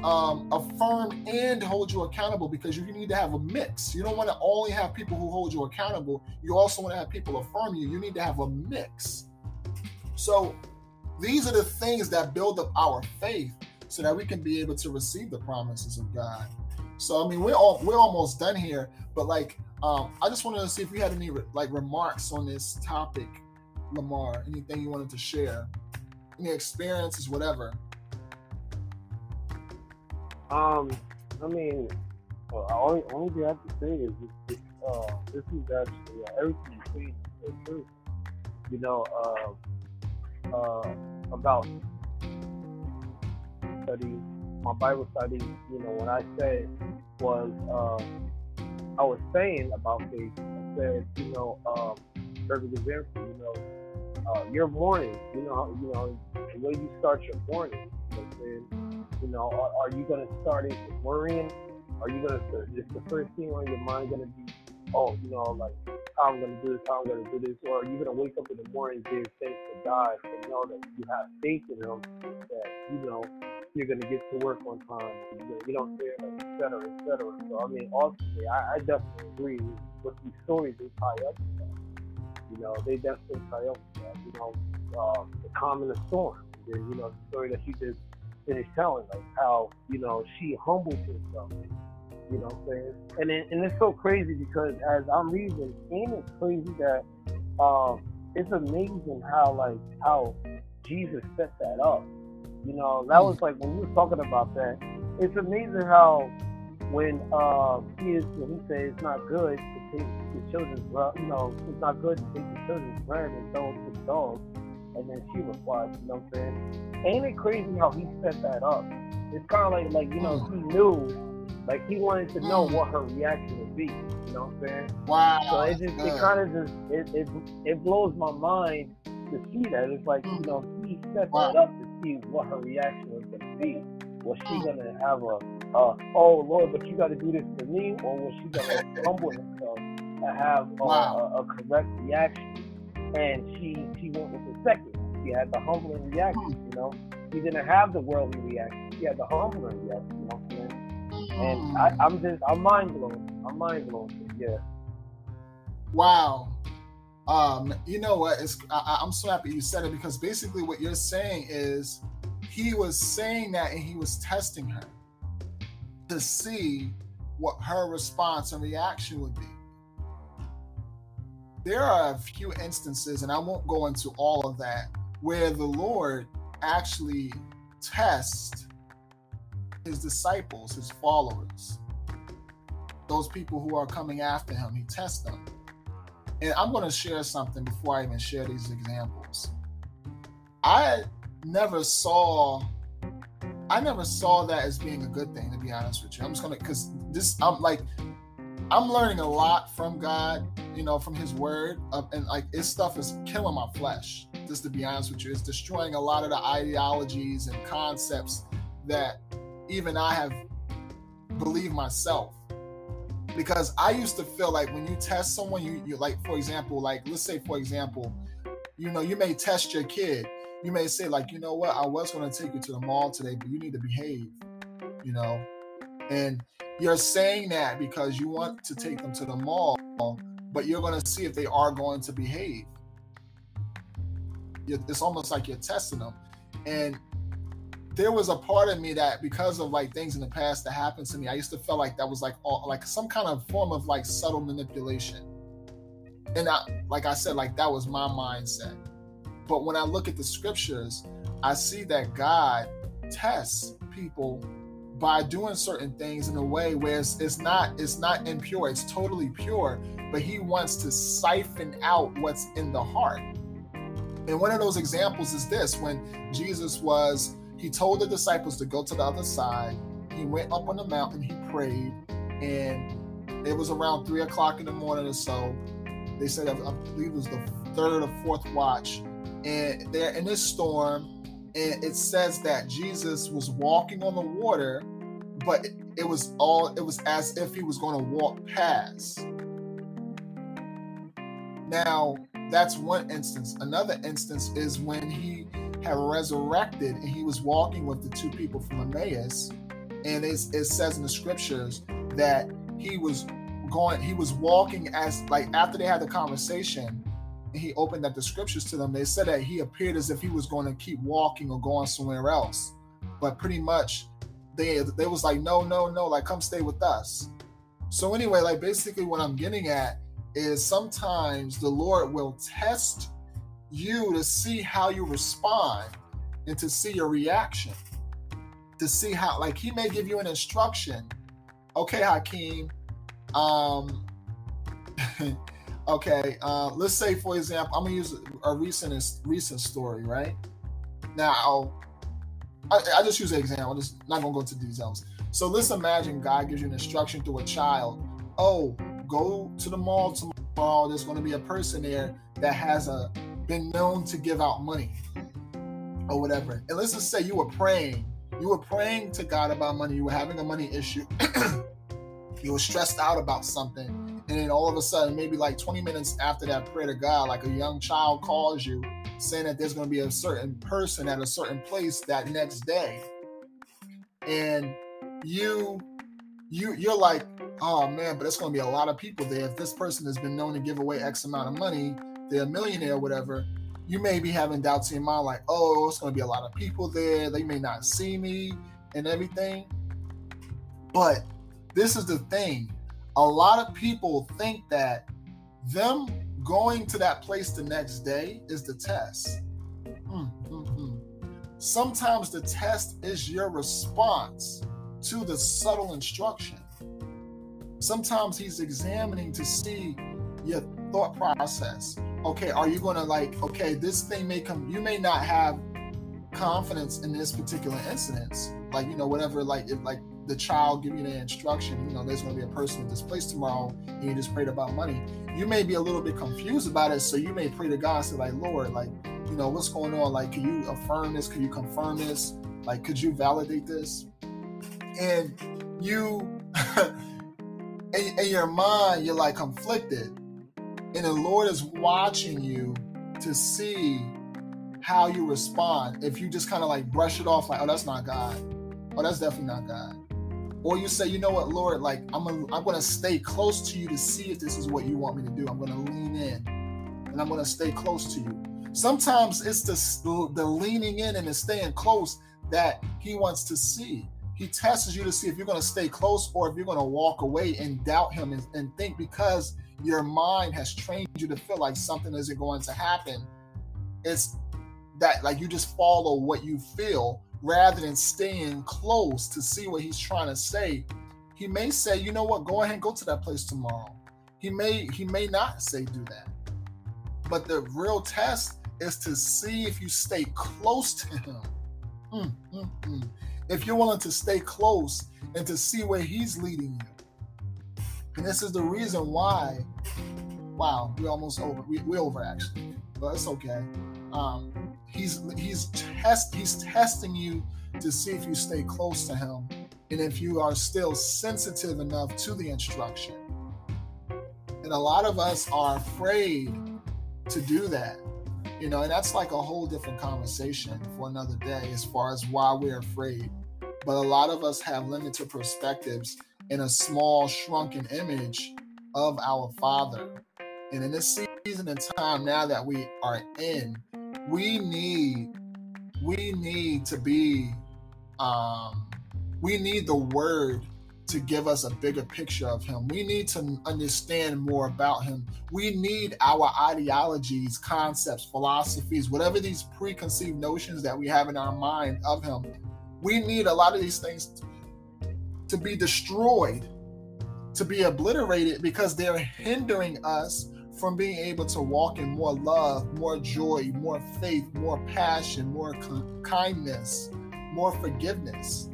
um, affirm and hold you accountable because you need to have a mix. You don't want to only have people who hold you accountable. You also want to have people affirm you. You need to have a mix. So these are the things that build up our faith so that we can be able to receive the promises of God. So I mean, we're all we're almost done here, but like, um, I just wanted to see if you had any like remarks on this topic, Lamar. Anything you wanted to share, any experiences, whatever. Um, I mean, uh, only only thing I have to say is this, uh, this is actually uh, everything you say is true. You know, uh, uh, about study, my Bible study. You know, when I said was, uh, I was saying about faith. I said, you know, um, perfect example. You know, uh, your morning. You know, you know, the way you start your morning. You know, you know, are, are you going to start worrying? Are you going to, just the first thing on your mind going to be, oh, you know, like, how I'm going to do this, how I'm going to do this? Or are you going to wake up in the morning and give thanks to God and know that you have faith in Him, that, you know, you're going to get to work on time, you know, you et cetera, et cetera. So, I mean, ultimately, I, I definitely agree with these stories, they tie up to that. You know, they definitely tie up to that. You know, uh, the calm in the storm. You know, the story that she just finished telling, like how, you know, she humbled herself. You know what I'm saying? And it, and it's so crazy because as I'm reading, ain't it crazy that um, it's amazing how like how Jesus set that up. You know, that was like when you were talking about that. It's amazing how when uh, he is when he says it's not good to take the children's bread, you know, it's not good to take the children's bread and throw it to the dogs. And then she replies, you know what I'm saying? Ain't it crazy how he set that up? It's kind of like, like you know, he knew, like he wanted to know what her reaction would be. You know what I'm saying? Wow. So it just, it kind of just, it, it, it blows my mind to see that. It's like, you know, he set Wow. that up to see what her reaction was going to be. Was she going to have a, uh, oh Lord, but you got to do this for me, or was she going to humble herself and have a, Wow. a, a correct reaction? And she she went with the second. She had the humbling reaction. You know, she didn't have the worldly reaction. She had the humbling reaction. You know what I'm saying? And I, I'm just I'm mind blown. I'm mind blown. Yeah. Wow. Um, you know what? It's I- I'm so happy you said it because basically what you're saying is he was saying that and he was testing her to see what her response and reaction would be. There are a few instances, and I won't go into all of that, where the Lord actually tests his disciples, his followers, those people who are coming after him. He tests them. And I'm going to share something before I even share these examples. I never saw I never saw that as being a good thing to be honest with you. I'm just to cuz this I'm like I'm learning a lot from God, you know, from his word uh, and like His stuff is killing my flesh. Just to be honest with you, it's destroying a lot of the ideologies and concepts that even I have believed myself because I used to feel like when you test someone, you you like for example, like let's say for example, you know, you may test your kid. You may say like, you know what, I was going to take you to the mall today, but you need to behave, you know, and you're saying that because you want to take them to the mall, but you're going to see if they are going to behave. It's almost like you're testing them, and there was a part of me that because of like things in the past that happened to me, I used to feel like that was like all, like some kind of form of like subtle manipulation. And I, like I said, like that was my mindset. But when I look at the scriptures, I see that God tests people by doing certain things in a way where it's, it's not it's not impure it's totally pure but he wants to siphon out what's in the heart. And one of those examples is this when jesus was he told the disciples to go to the other side he went up on the mountain he prayed and it was around three o'clock in the morning or so. They said i believe it was the third or fourth watch and they're in this storm and it says that Jesus was walking on the water, but it, was all it was as if he was going to walk past. Now, that's one instance. Another instance is when he had resurrected and he was walking with the two people from Emmaus. And it says in the scriptures that he was going, he was walking as like after they had the conversation, he opened up the scriptures to them, they said that he appeared as if he was going to keep walking or going somewhere else. But pretty much they they was like, no, no, no, like come stay with us. So anyway, like basically what I'm getting at is sometimes the Lord will test you to see how you respond and to see your reaction. To see how like he may give you an instruction. Okay, Hakeem. Um Okay, uh, let's say for example, I'm gonna use a recent recent story, right? Now, I, I just use an example. I'm just not gonna go into details. So let's imagine God gives you an instruction through a child. Oh, go to the mall tomorrow. There's to be a person there that has a been known to give out money or whatever. And let's just say you were praying. You were praying to God about money. You were having a money issue. you were stressed out about something and then all of a sudden, maybe like 20 minutes after that prayer to God, like a young child calls you saying that there's going to be a certain person at a certain place that next day. And you you you're like, oh man, but it's going to be a lot of people there. If this person has been known to give away X amount of money, they're a millionaire or whatever. You may be having doubts in your mind, like, oh, it's going to be a lot of people there. They may not see me and everything. But this is the thing a lot of people think that them going to that place the next day is the test. Mm, mm, mm. Sometimes the test is your response to the subtle instruction. Sometimes he's examining to see your thought process. Okay, are you going to like, okay, this thing may come, you may not have confidence in this particular incident. Like, you know, whatever, like, if, like, the child giving you the instruction, you know, there's going to be a person at this place tomorrow, and you just prayed about money. You may be a little bit confused about it, so you may pray to God, say like, Lord, like, you know, what's going on? Like, can you affirm this? Can you confirm this? Like, could you validate this? And you, in, in your mind, you're like conflicted, and the Lord is watching you to see how you respond. If you just kind of like brush it off, like, oh, that's not God. Oh, that's definitely not God or you say, you know what, Lord, like I'm gonna, I'm gonna stay close to you to see if this is what you want me to do. I'm gonna lean in, and I'm gonna stay close to you. Sometimes it's the the leaning in and the staying close that He wants to see. He tests you to see if you're gonna stay close or if you're gonna walk away and doubt Him and, and think because your mind has trained you to feel like something isn't going to happen. It's that like you just follow what you feel rather than staying close to see what he's trying to say, he may say, you know what, go ahead and go to that place tomorrow. He may he may not say do that. But the real test is to see if you stay close to him. Mm, mm, mm. If you're willing to stay close and to see where he's leading you. And this is the reason why, wow, we're almost over. We, we over actually, but it's okay. Um, he's he's test he's testing you to see if you stay close to him and if you are still sensitive enough to the instruction. And a lot of us are afraid to do that. You know, and that's like a whole different conversation for another day as far as why we're afraid. But a lot of us have limited perspectives in a small, shrunken image of our Father. And in this season and time now that we are in, we need we need to be um we need the word to give us a bigger picture of him. We need to understand more about him. We need our ideologies, concepts, philosophies, whatever these preconceived notions that we have in our mind of him. We need a lot of these things to be destroyed, to be obliterated because they're hindering us from being able to walk in more love, more joy, more faith, more passion, more kindness, more forgiveness.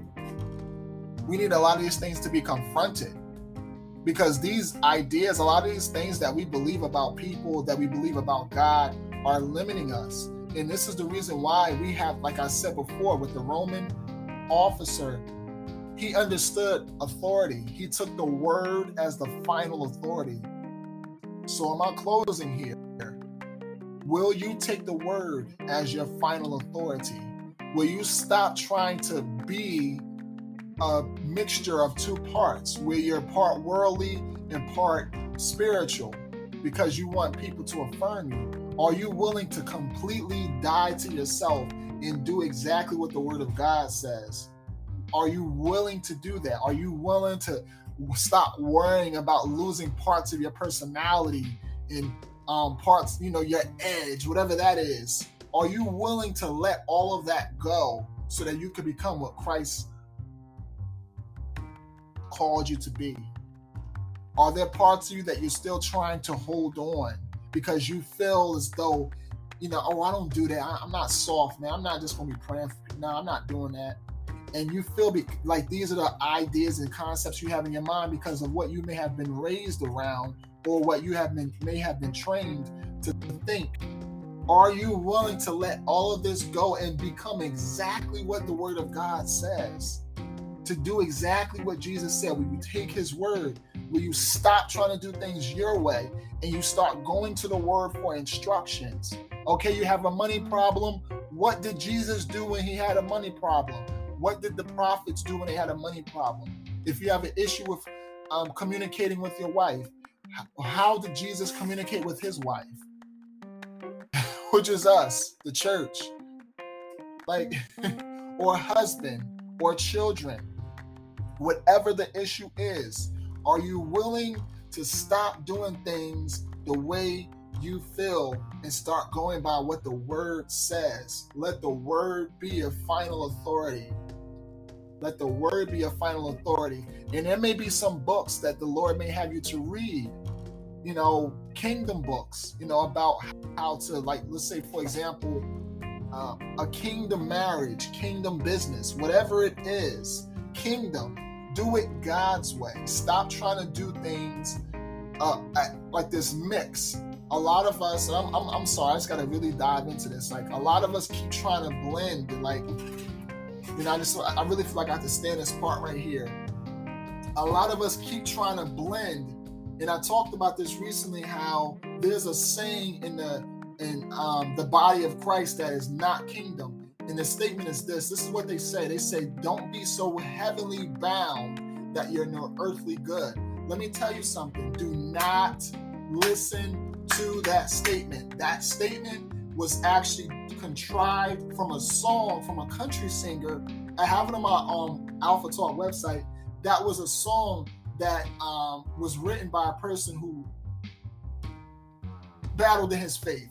We need a lot of these things to be confronted because these ideas, a lot of these things that we believe about people, that we believe about God, are limiting us. And this is the reason why we have, like I said before, with the Roman officer, he understood authority. He took the word as the final authority. So, am I closing here? Will you take the word as your final authority? Will you stop trying to be a mixture of two parts where you're part worldly and part spiritual because you want people to affirm you? Are you willing to completely die to yourself and do exactly what the Word of God says? Are you willing to do that? Are you willing to stop worrying about losing parts of your personality and um, parts, you know, your edge, whatever that is? Are you willing to let all of that go so that you can become what Christ called you to be? Are there parts of you that you're still trying to hold on because you feel as though, you know, oh, I don't do that. I, am not soft, man. I'm not just gonna be praying. For, no, I'm not doing that. And you feel be, like these are the ideas and concepts you have in your mind because of what you may have been raised around or what you have been may have been trained to think. Are you willing to let all of this go and become exactly what the Word of God says? To do exactly what Jesus said. Will you take His word? Will you stop trying to do things your way and you start going to the word for instructions. Okay, you have a money problem. What did Jesus do when he had a money problem? What did the prophets do when they had a money problem? If you have an issue with um, communicating with your wife, how did Jesus communicate with his wife? Which is us, the church. Like, or husband, or children. Whatever the issue is, are you willing to stop doing things the way you feel and start going by what the word says. Let the word be a final authority. Let the word be a final authority. And there may be some books that the Lord may have you to read, you know, kingdom books, you know, about how to, like, let's say, for example, uh, a kingdom marriage, kingdom business, whatever it is, kingdom. Do it God's way. Stop trying to do things uh, like this mix. A lot of us, I'm, I'm, I'm sorry, I just got to really dive into this. Like, a lot of us keep trying to blend, like, you know, I just, I really feel like I have to stand this part right here. A lot of us keep trying to blend, and I talked about this recently. How there's a saying in the in um, the body of Christ that is not kingdom, and the statement is this: This is what they say. They say, "Don't be so heavenly bound that you're no earthly good." Let me tell you something. Do not listen to that statement. That statement was actually contrived from a song from a country singer. I have it on my um, Alpha Talk website. That was a song that um, was written by a person who battled in his faith.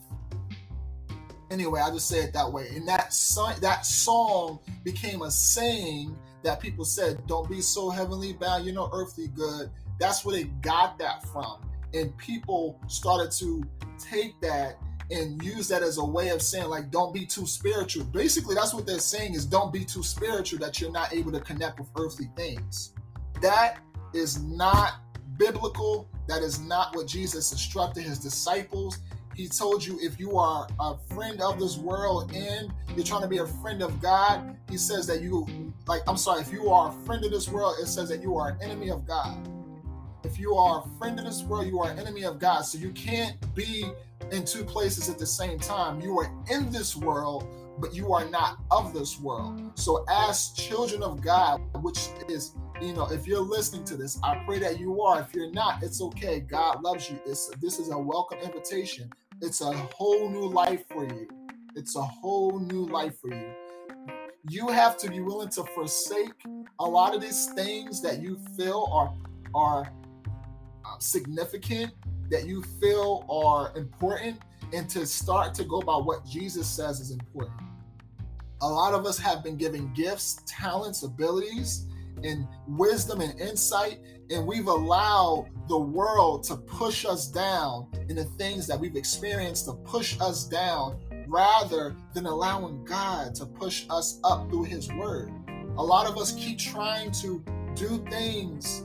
Anyway, I just say it that way. And that song, that song became a saying that people said, "Don't be so heavenly bound. You're no earthly good." That's where they got that from. And people started to take that and use that as a way of saying, like, don't be too spiritual. Basically, that's what they're saying is don't be too spiritual that you're not able to connect with earthly things. That is not biblical. That is not what Jesus instructed his disciples. He told you if you are a friend of this world and you're trying to be a friend of God, he says that you, like, I'm sorry, if you are a friend of this world, it says that you are an enemy of God if you are a friend of this world, you are an enemy of God. So you can't be in two places at the same time. You are in this world, but you are not of this world. So as children of God, which is, you know, if you're listening to this, I pray that you are. If you're not, it's okay. God loves you. It's, this is a welcome invitation. It's a whole new life for you. It's a whole new life for you. You have to be willing to forsake a lot of these things that you feel are are Um, significant that you feel are important and to start to go by what Jesus says is important. A lot of us have been given gifts, talents, abilities, and wisdom and insight, and we've allowed the world to push us down in the things that we've experienced to push us down rather than allowing God to push us up through His Word. A lot of us keep trying to do things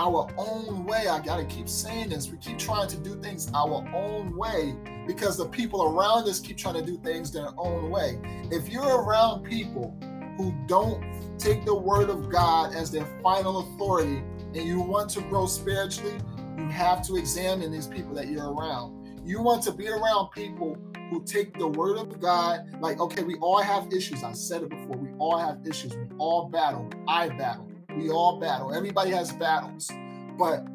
our own way. I got to keep saying this. We keep trying to do things our own way because the people around us keep trying to do things their own way. If you're around people who don't take the word of God as their final authority and you want to grow spiritually, you have to examine these people that you're around. You want to be around people who take the word of God, like, okay, we all have issues. I said it before. We all have issues. We all battle. I battle. We all battle. Everybody has battles. But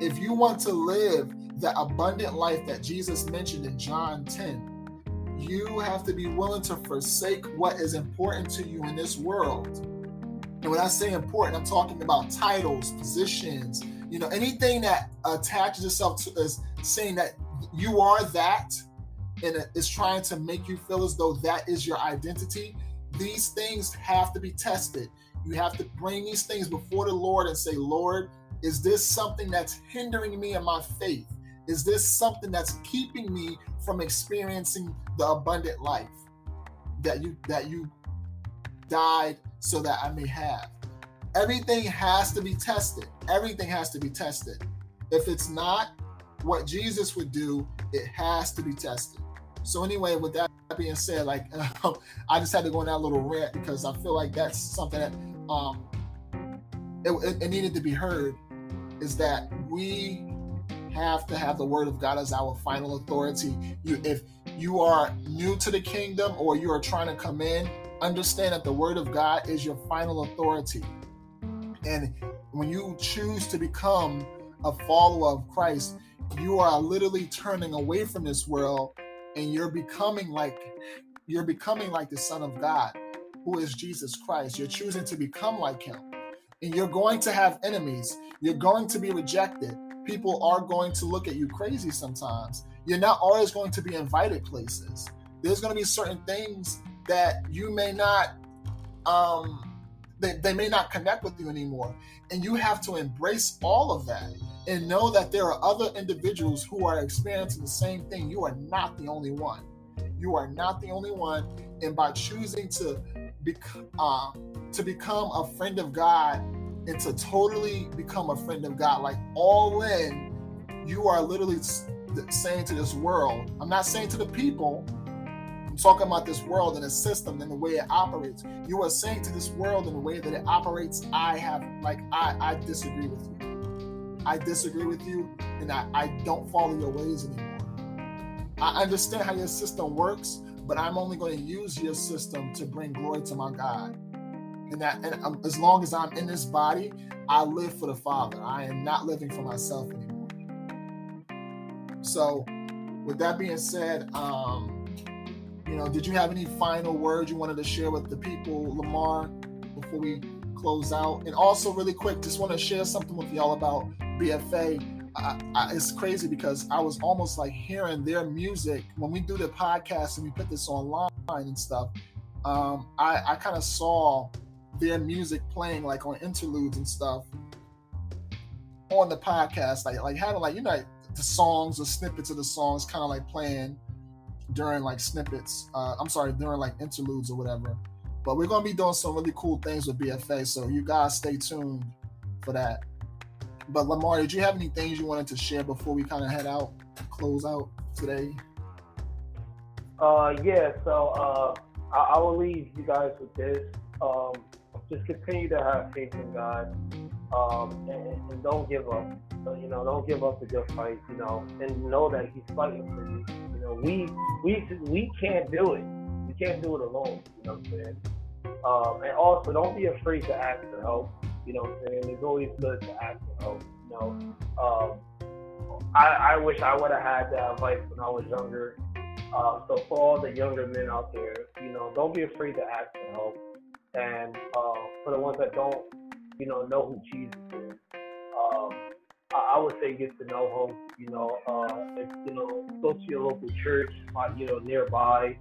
if you want to live the abundant life that Jesus mentioned in John 10, you have to be willing to forsake what is important to you in this world. And when I say important, I'm talking about titles, positions, you know, anything that attaches itself to is saying that you are that and is trying to make you feel as though that is your identity. These things have to be tested. You have to bring these things before the Lord and say, Lord, is this something that's hindering me in my faith? Is this something that's keeping me from experiencing the abundant life that you that you died so that I may have? Everything has to be tested. Everything has to be tested. If it's not what Jesus would do, it has to be tested. So anyway, with that being said, like I just had to go on that little rant because I feel like that's something that um, it, it, needed to be heard is that we have to have the word of God as our final authority. You, if you are new to the kingdom or you are trying to come in, understand that the word of God is your final authority. And when you choose to become a follower of Christ, you are literally turning away from this world and you're becoming like you're becoming like the son of God, who is Jesus Christ. You're choosing to become like him. And you're going to have enemies. You're going to be rejected. People are going to look at you crazy sometimes. You're not always going to be invited places. There's going to be certain things that you may not um they, they may not connect with you anymore. And you have to embrace all of that and know that there are other individuals who are experiencing the same thing. You are not the only one. You are not the only one. And by choosing to become uh, to become a friend of God and to totally become a friend of God, like all in, you are literally saying to this world. I'm not saying to the people. I'm talking about this world and the system and the way it operates. You are saying to this world and the way that it operates, I have like I I disagree with you. I disagree with you and I, I don't follow your ways anymore. I understand how your system works, but I'm only going to use your system to bring glory to my God. And that, and um, as long as I'm in this body, I live for the Father. I am not living for myself anymore. So, with that being said, um, you know, did you have any final words you wanted to share with the people, Lamar, before we close out? And also, really quick, just want to share something with y'all about BFA. I, I, it's crazy because I was almost like hearing their music when we do the podcast and we put this online and stuff. Um, I, I kind of saw their music playing like on interludes and stuff on the podcast, like like having like you know the songs or snippets of the songs kind of like playing during like snippets. Uh, I'm sorry, during like interludes or whatever. But we're gonna be doing some really cool things with BFA, so you guys stay tuned for that. But Lamar, did you have any things you wanted to share before we kind of head out, close out today? Uh, yeah. So uh, I, I will leave you guys with this. Um, just continue to have faith in God, um, and, and, don't give up. So, you know, don't give up the good fight. You know, and know that He's fighting for you. You know, we we we can't do it. We can't do it alone. You know what I'm saying? Um, and also, don't be afraid to ask for help. You know what I'm saying? It's always good to ask for help. You know, um, I, I wish I would have had that advice when I was younger. Uh, so for all the younger men out there, you know, don't be afraid to ask for help. And uh, for the ones that don't, you know, know who Jesus is, um, I, I would say get to know him. You know, uh, if, you know, go to your local church, you know, nearby.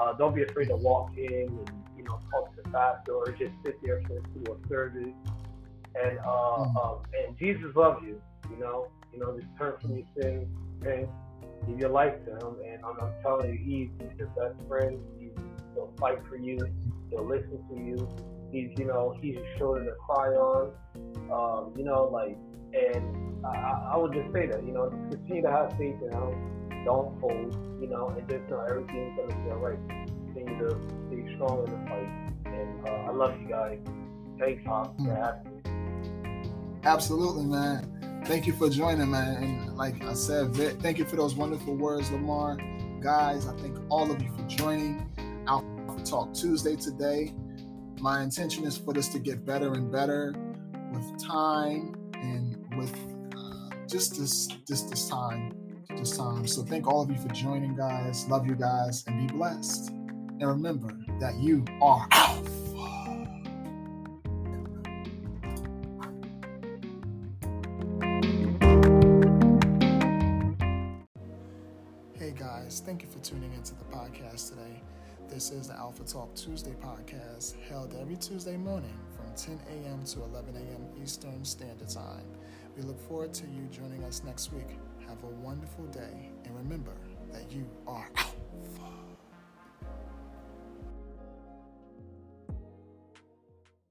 Uh, don't be afraid to walk in and you know talk to pastor or just sit there for, for a service and uh, mm-hmm. uh, and Jesus loves you. You know, you know, just turn from your sins, and give your life to Him. And I'm, I'm telling you, He's, your best friend. He's, he'll fight for you. He'll listen to you. He's, you know, he's your shoulder to cry on. Um, you know, like, and I, I would just say that, you know, continue to have faith in Him. Don't fold, you know, and just know everything's gonna be alright. Continue to stay strong in the fight. And uh, I love you guys. Thanks, Pop, for having me. Absolutely, man thank you for joining, man. And like I said, thank you for those wonderful words, Lamar. Guys, I thank all of you for joining Alpha Talk Tuesday today. My intention is for this to get better and better with time and with uh, just this, just this time, this time. So thank all of you for joining, guys. Love you guys and be blessed. And remember that you are Alpha. Hey guys, thank you for tuning into the podcast today. This is the Alpha Talk Tuesday podcast, held every Tuesday morning from 10 a.m. to 11 a.m. Eastern Standard Time. We look forward to you joining us next week. Have a wonderful day, and remember that you are Alpha.